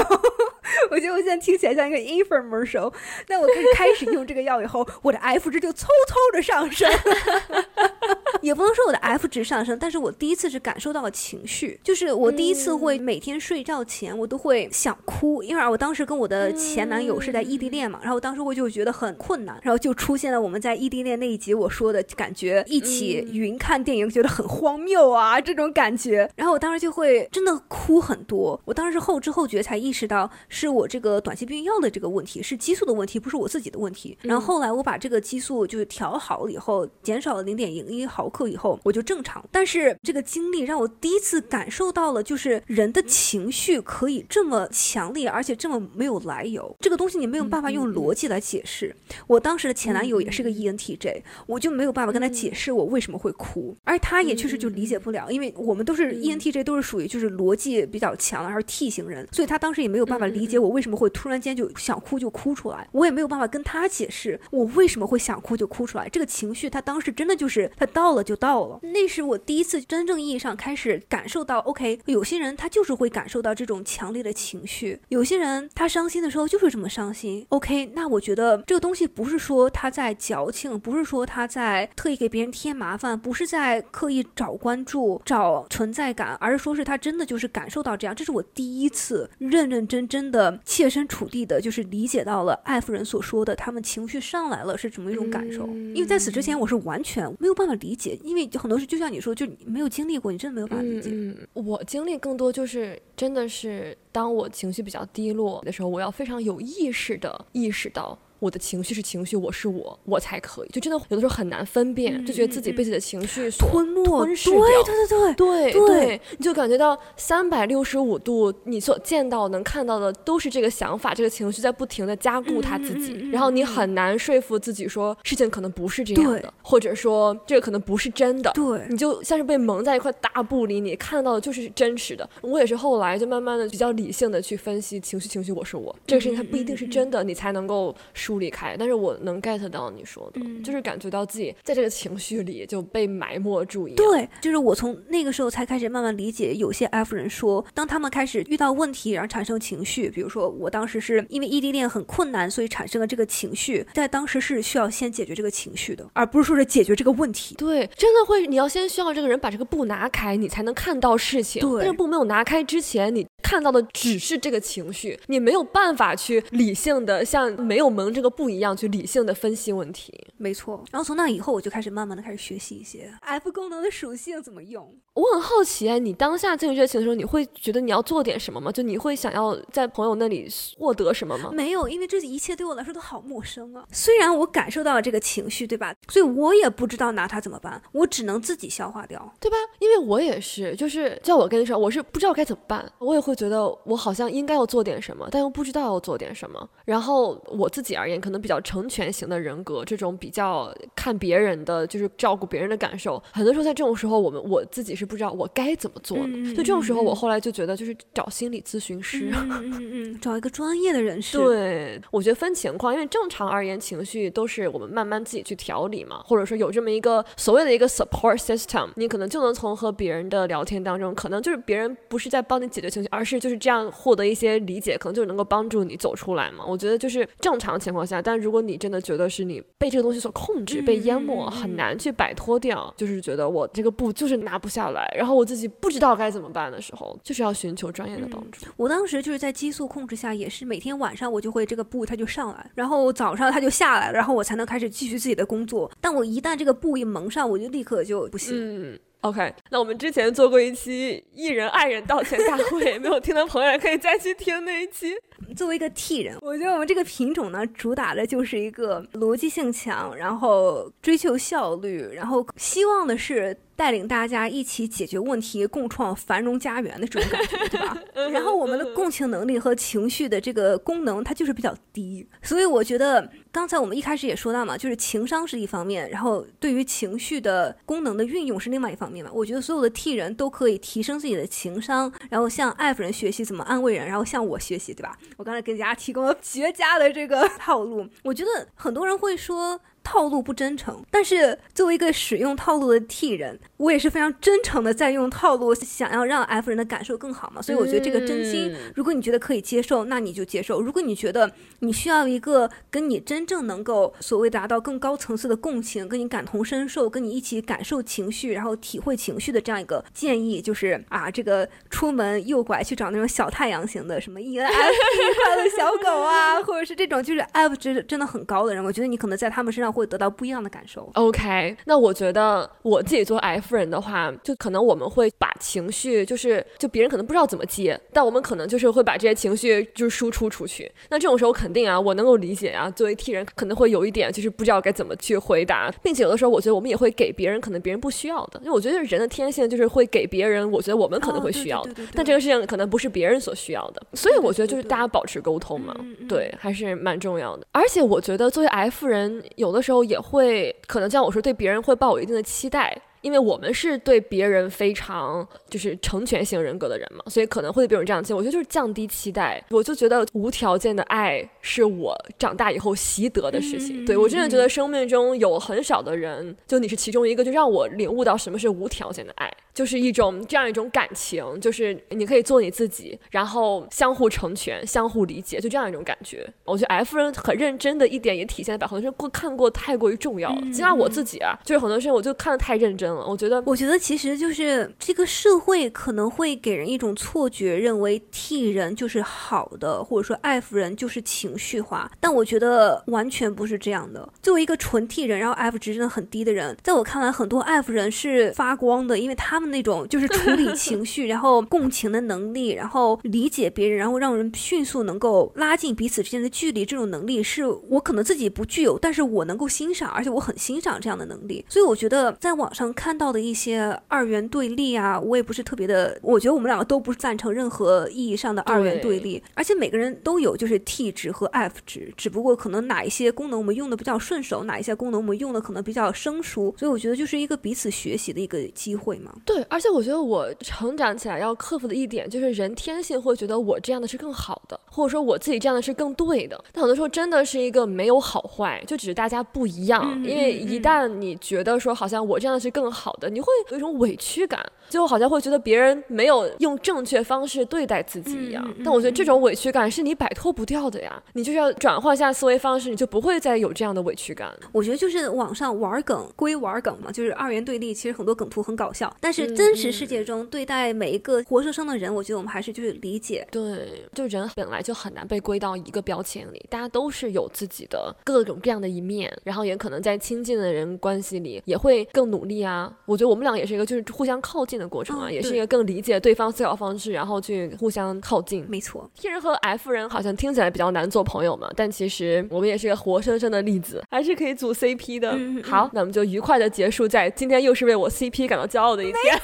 B: 我觉得我现在听起来像一个 infomercial。那我开始开始用这个药以后，我的 F 值就嗖嗖的上升。也不能说我的 F 值上升，但是我第一次是感受到了情绪，就是我第一次会每天睡觉前我都会想哭，因为我当时跟我的前男友是在异地恋嘛，然后当时我就觉得很困难，然后就出现了我们在异地恋那一集我说的感觉一起。云看电影觉得很荒谬啊，这种感觉，然后我当时就会真的哭很多。我当时是后知后觉才意识到是我这个短期避孕药的这个问题，是激素的问题，不是我自己的问题。然后后来我把这个激素就是调好了以后，减少了零点零一毫克以后，我就正常。但是这个经历让我第一次感受到了，就是人的情绪可以这么强烈，而且这么没有来由。这个东西你没有办法用逻辑来解释。我当时的前男友也是个 ENTJ，我就没有办法跟他解释我为。什么会哭？而他也确实就理解不了，因为我们都是 ENTJ，都是属于就是逻辑比较强的，还是 T 型人，所以他当时也没有办法理解我为什么会突然间就想哭就哭出来。我也没有办法跟他解释我为什么会想哭就哭出来。这个情绪他当时真的就是他到了就到了。那是我第一次真正意义上开始感受到，OK，有些人他就是会感受到这种强烈的情绪，有些人他伤心的时候就是这么伤心。OK，那我觉得这个东西不是说他在矫情，不是说他在特意给别人添麻。麻烦不是在刻意找关注、找存在感，而是说是他真的就是感受到这样。这是我第一次认认真真的、切身处地的，就是理解到了艾夫人所说的他们情绪上来了是怎么一种感受。因为在此之前，我是完全没有办法理解，因为很多事就像你说，就没有经历过，你真的没有办法理解。
C: 嗯，我经历更多就是真的是当我情绪比较低落的时候，我要非常有意识的意识到。我的情绪是情绪，我是我，我才可以。就真的有的时候很难分辨，就觉得自己被自己的情绪所
B: 吞没、
C: 吞噬掉。
B: 对对对
C: 对
B: 对
C: 对，你就感觉到三百六十五度，你所见到、能看到的都是这个想法、这个情绪在不停的加固他自己，然后你很难说服自己说事情可能不是这样的，或者说这个可能不是真的。
B: 对，
C: 你就像是被蒙在一块大布里，你看到的就是真实的。我也是后来就慢慢的比较理性的去分析情绪，情绪我是我，这个事情它不一定是真的，你才能够梳理开。但是我。能 get 到你说的，就是感觉到自己在这个情绪里就被埋没住一样。
B: 对，就是我从那个时候才开始慢慢理解，有些 F 人说，当他们开始遇到问题，然后产生情绪，比如说我当时是因为异地恋很困难，所以产生了这个情绪，在当时是需要先解决这个情绪的，而不是说是解决这个问题。
C: 对，真的会，你要先需要这个人把这个布拿开，你才能看到事情。
B: 对，
C: 这个布没有拿开之前，你。看到的只是这个情绪，你没有办法去理性的像没有蒙这个不一样去理性的分析问题。
B: 没错。然后从那以后，我就开始慢慢的开始学习一些 F 功能的属性怎么用。
C: 我很好奇哎，你当下进入这个情绪的时候，你会觉得你要做点什么吗？就你会想要在朋友那里获得什么吗？
B: 没有，因为这一切对我来说都好陌生啊。虽然我感受到了这个情绪，对吧？所以我也不知道拿它怎么办，我只能自己消化掉，
C: 对吧？因为我也是，就是叫我跟你说，我是不知道该怎么办，我也会觉得我好像应该要做点什么，但又不知道要做点什么。然后我自己而言，可能比较成全型的人格，这种比较看别人的，就是照顾别人的感受，很多时候在这种时候，我们我自己是不知道我该怎么做的。就这种时候，我后来就觉得就是找心理咨询师，
B: 嗯嗯嗯，找一个专业的人士。
C: 对，我觉得分情况，因为正常而言，情绪都是我们慢慢自己去调理嘛，或者说有这么一个所谓的一个 support system，你可能就能从和别人的聊天当中，可能就是别人不是在帮你解决情绪，而是就是这样获得一些理解，可能就能够帮助你走出来嘛。我觉得就是正常情况下，但如果你真的觉得是你被这个东西所控制、被淹没，很难去摆脱掉，就是觉得我这个步就是拿不下来，然后我自己不知道该怎么办的时候，就是要寻求专业的帮助。
B: 我当时就是在激素控制下，也是每天晚上我就会这个布它就上来，然后早上它就下来，然后我才能开始继续自己的工作。但我一旦这个布一蒙上，我就立刻就不行。
C: 嗯。OK，那我们之前做过一期艺人爱人道歉大会，没有听的朋友可以再去听那一期。
B: 作为一个 T 人，我觉得我们这个品种呢，主打的就是一个逻辑性强，然后追求效率，然后希望的是。带领大家一起解决问题，共创繁荣家园的这种感觉，对吧？然后我们的共情能力和情绪的这个功能，它就是比较低。所以我觉得，刚才我们一开始也说到嘛，就是情商是一方面，然后对于情绪的功能的运用是另外一方面嘛。我觉得所有的替人都可以提升自己的情商，然后向 F 人学习怎么安慰人，然后向我学习，对吧？我刚才给大家提供了绝佳的这个 套路。我觉得很多人会说。套路不真诚，但是作为一个使用套路的 T 人，我也是非常真诚的在用套路，想要让 F 人的感受更好嘛。所以我觉得这个真心，如果你觉得可以接受，那你就接受；如果你觉得你需要一个跟你真正能够所谓达到更高层次的共情，跟你感同身受，跟你一起感受情绪，然后体会情绪的这样一个建议，就是啊，这个出门右拐去找那种小太阳型的，什么 ENFP 快乐小狗啊，或者是这种就是 F 值真的很高的人，我觉得你可能在他们身上。会得到不一样的感受。
C: OK，那我觉得我自己做 F 人的话，就可能我们会把情绪，就是就别人可能不知道怎么接，但我们可能就是会把这些情绪就是输出出去。那这种时候肯定啊，我能够理解啊，作为 T 人可能会有一点就是不知道该怎么去回答，并且有的时候我觉得我们也会给别人可能别人不需要的，因为我觉得人的天性就是会给别人，我觉得我们可能会需要的，但这个事情可能不是别人所需要的，所以我觉得就是大家保持沟通嘛，对，还是蛮重要的。而且我觉得作为 F 人，有的的时候也会可能像我说，对别人会抱有一定的期待。因为我们是对别人非常就是成全型人格的人嘛，所以可能会对别人这样子。我觉得就是降低期待。我就觉得无条件的爱是我长大以后习得的事情。对我真的觉得生命中有很少的人，就你是其中一个，就让我领悟到什么是无条件的爱，就是一种这样一种感情，就是你可以做你自己，然后相互成全、相互理解，就这样一种感觉。我觉得 F 人很认真的一点也体现在很多事过看过太过于重要了。起码我自己啊，就是很多事情我就看的太认真。我觉得，
B: 我觉得其实就是这个社会可能会给人一种错觉，认为 T 人就是好的，或者说 F 人就是情绪化。但我觉得完全不是这样的。作为一个纯 T 人，然后 F 值真的很低的人，在我看来，很多 F 人是发光的，因为他们那种就是处理情绪，然后共情的能力，然后理解别人，然后让人迅速能够拉近彼此之间的距离，这种能力是我可能自己不具有，但是我能够欣赏，而且我很欣赏这样的能力。所以我觉得在网上。看到的一些二元对立啊，我也不是特别的。我觉得我们两个都不是赞成任何意义上的二元对立，而且每个人都有就是 T 值和 F 值，只不过可能哪一些功能我们用的比较顺手，哪一些功能我们用的可能比较生疏，所以我觉得就是一个彼此学习的一个机会嘛。
C: 对，而且我觉得我成长起来要克服的一点就是人天性会觉得我这样的是更好的，或者说我自己这样的是更对的。但很多时候真的是一个没有好坏，就只是大家不一样。因为一旦你觉得说好像我这样的是更好的，你会有一种委屈感，就好像会觉得别人没有用正确方式对待自己一样。但我觉得这种委屈感是你摆脱不掉的呀，你就是要转换一下思维方式，你就不会再有这样的委屈感。
B: 我觉得就是网上玩梗归玩梗嘛，就是二元对立，其实很多梗图很搞笑，但是是真实世界中对待每一个活生生的人，我觉得我们还是就是理解。
C: 对，就人本来就很难被归到一个标签里，大家都是有自己的各种各样的一面，然后也可能在亲近的人关系里也会更努力啊。我觉得我们俩也是一个就是互相靠近的过程啊，也是一个更理解对方思考方式，然后去互相靠近。
B: 没错
C: ，T 人和 F 人好像听起来比较难做朋友嘛，但其实我们也是一个活生生的例子，还是可以组 CP 的。好，那我们就愉快的结束在今天，又是为我 CP 感到骄傲的一天。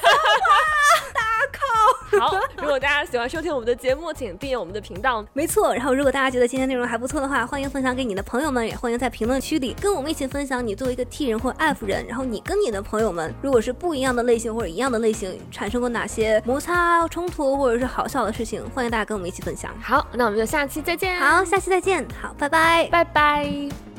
C: 好，如果大家喜欢收听我们的节目，请订阅我们的频道。
B: 没错，然后如果大家觉得今天内容还不错的话，欢迎分享给你的朋友们，也欢迎在评论区里跟我们一起分享你作为一个 T 人或 F 人，然后你跟你的朋友们，如果是不一样的类型或者一样的类型，产生过哪些摩擦、冲突或者是好笑的事情，欢迎大家跟我们一起分享。
C: 好，那我们就下期再见。
B: 好，下期再见。好，拜拜，
C: 拜拜。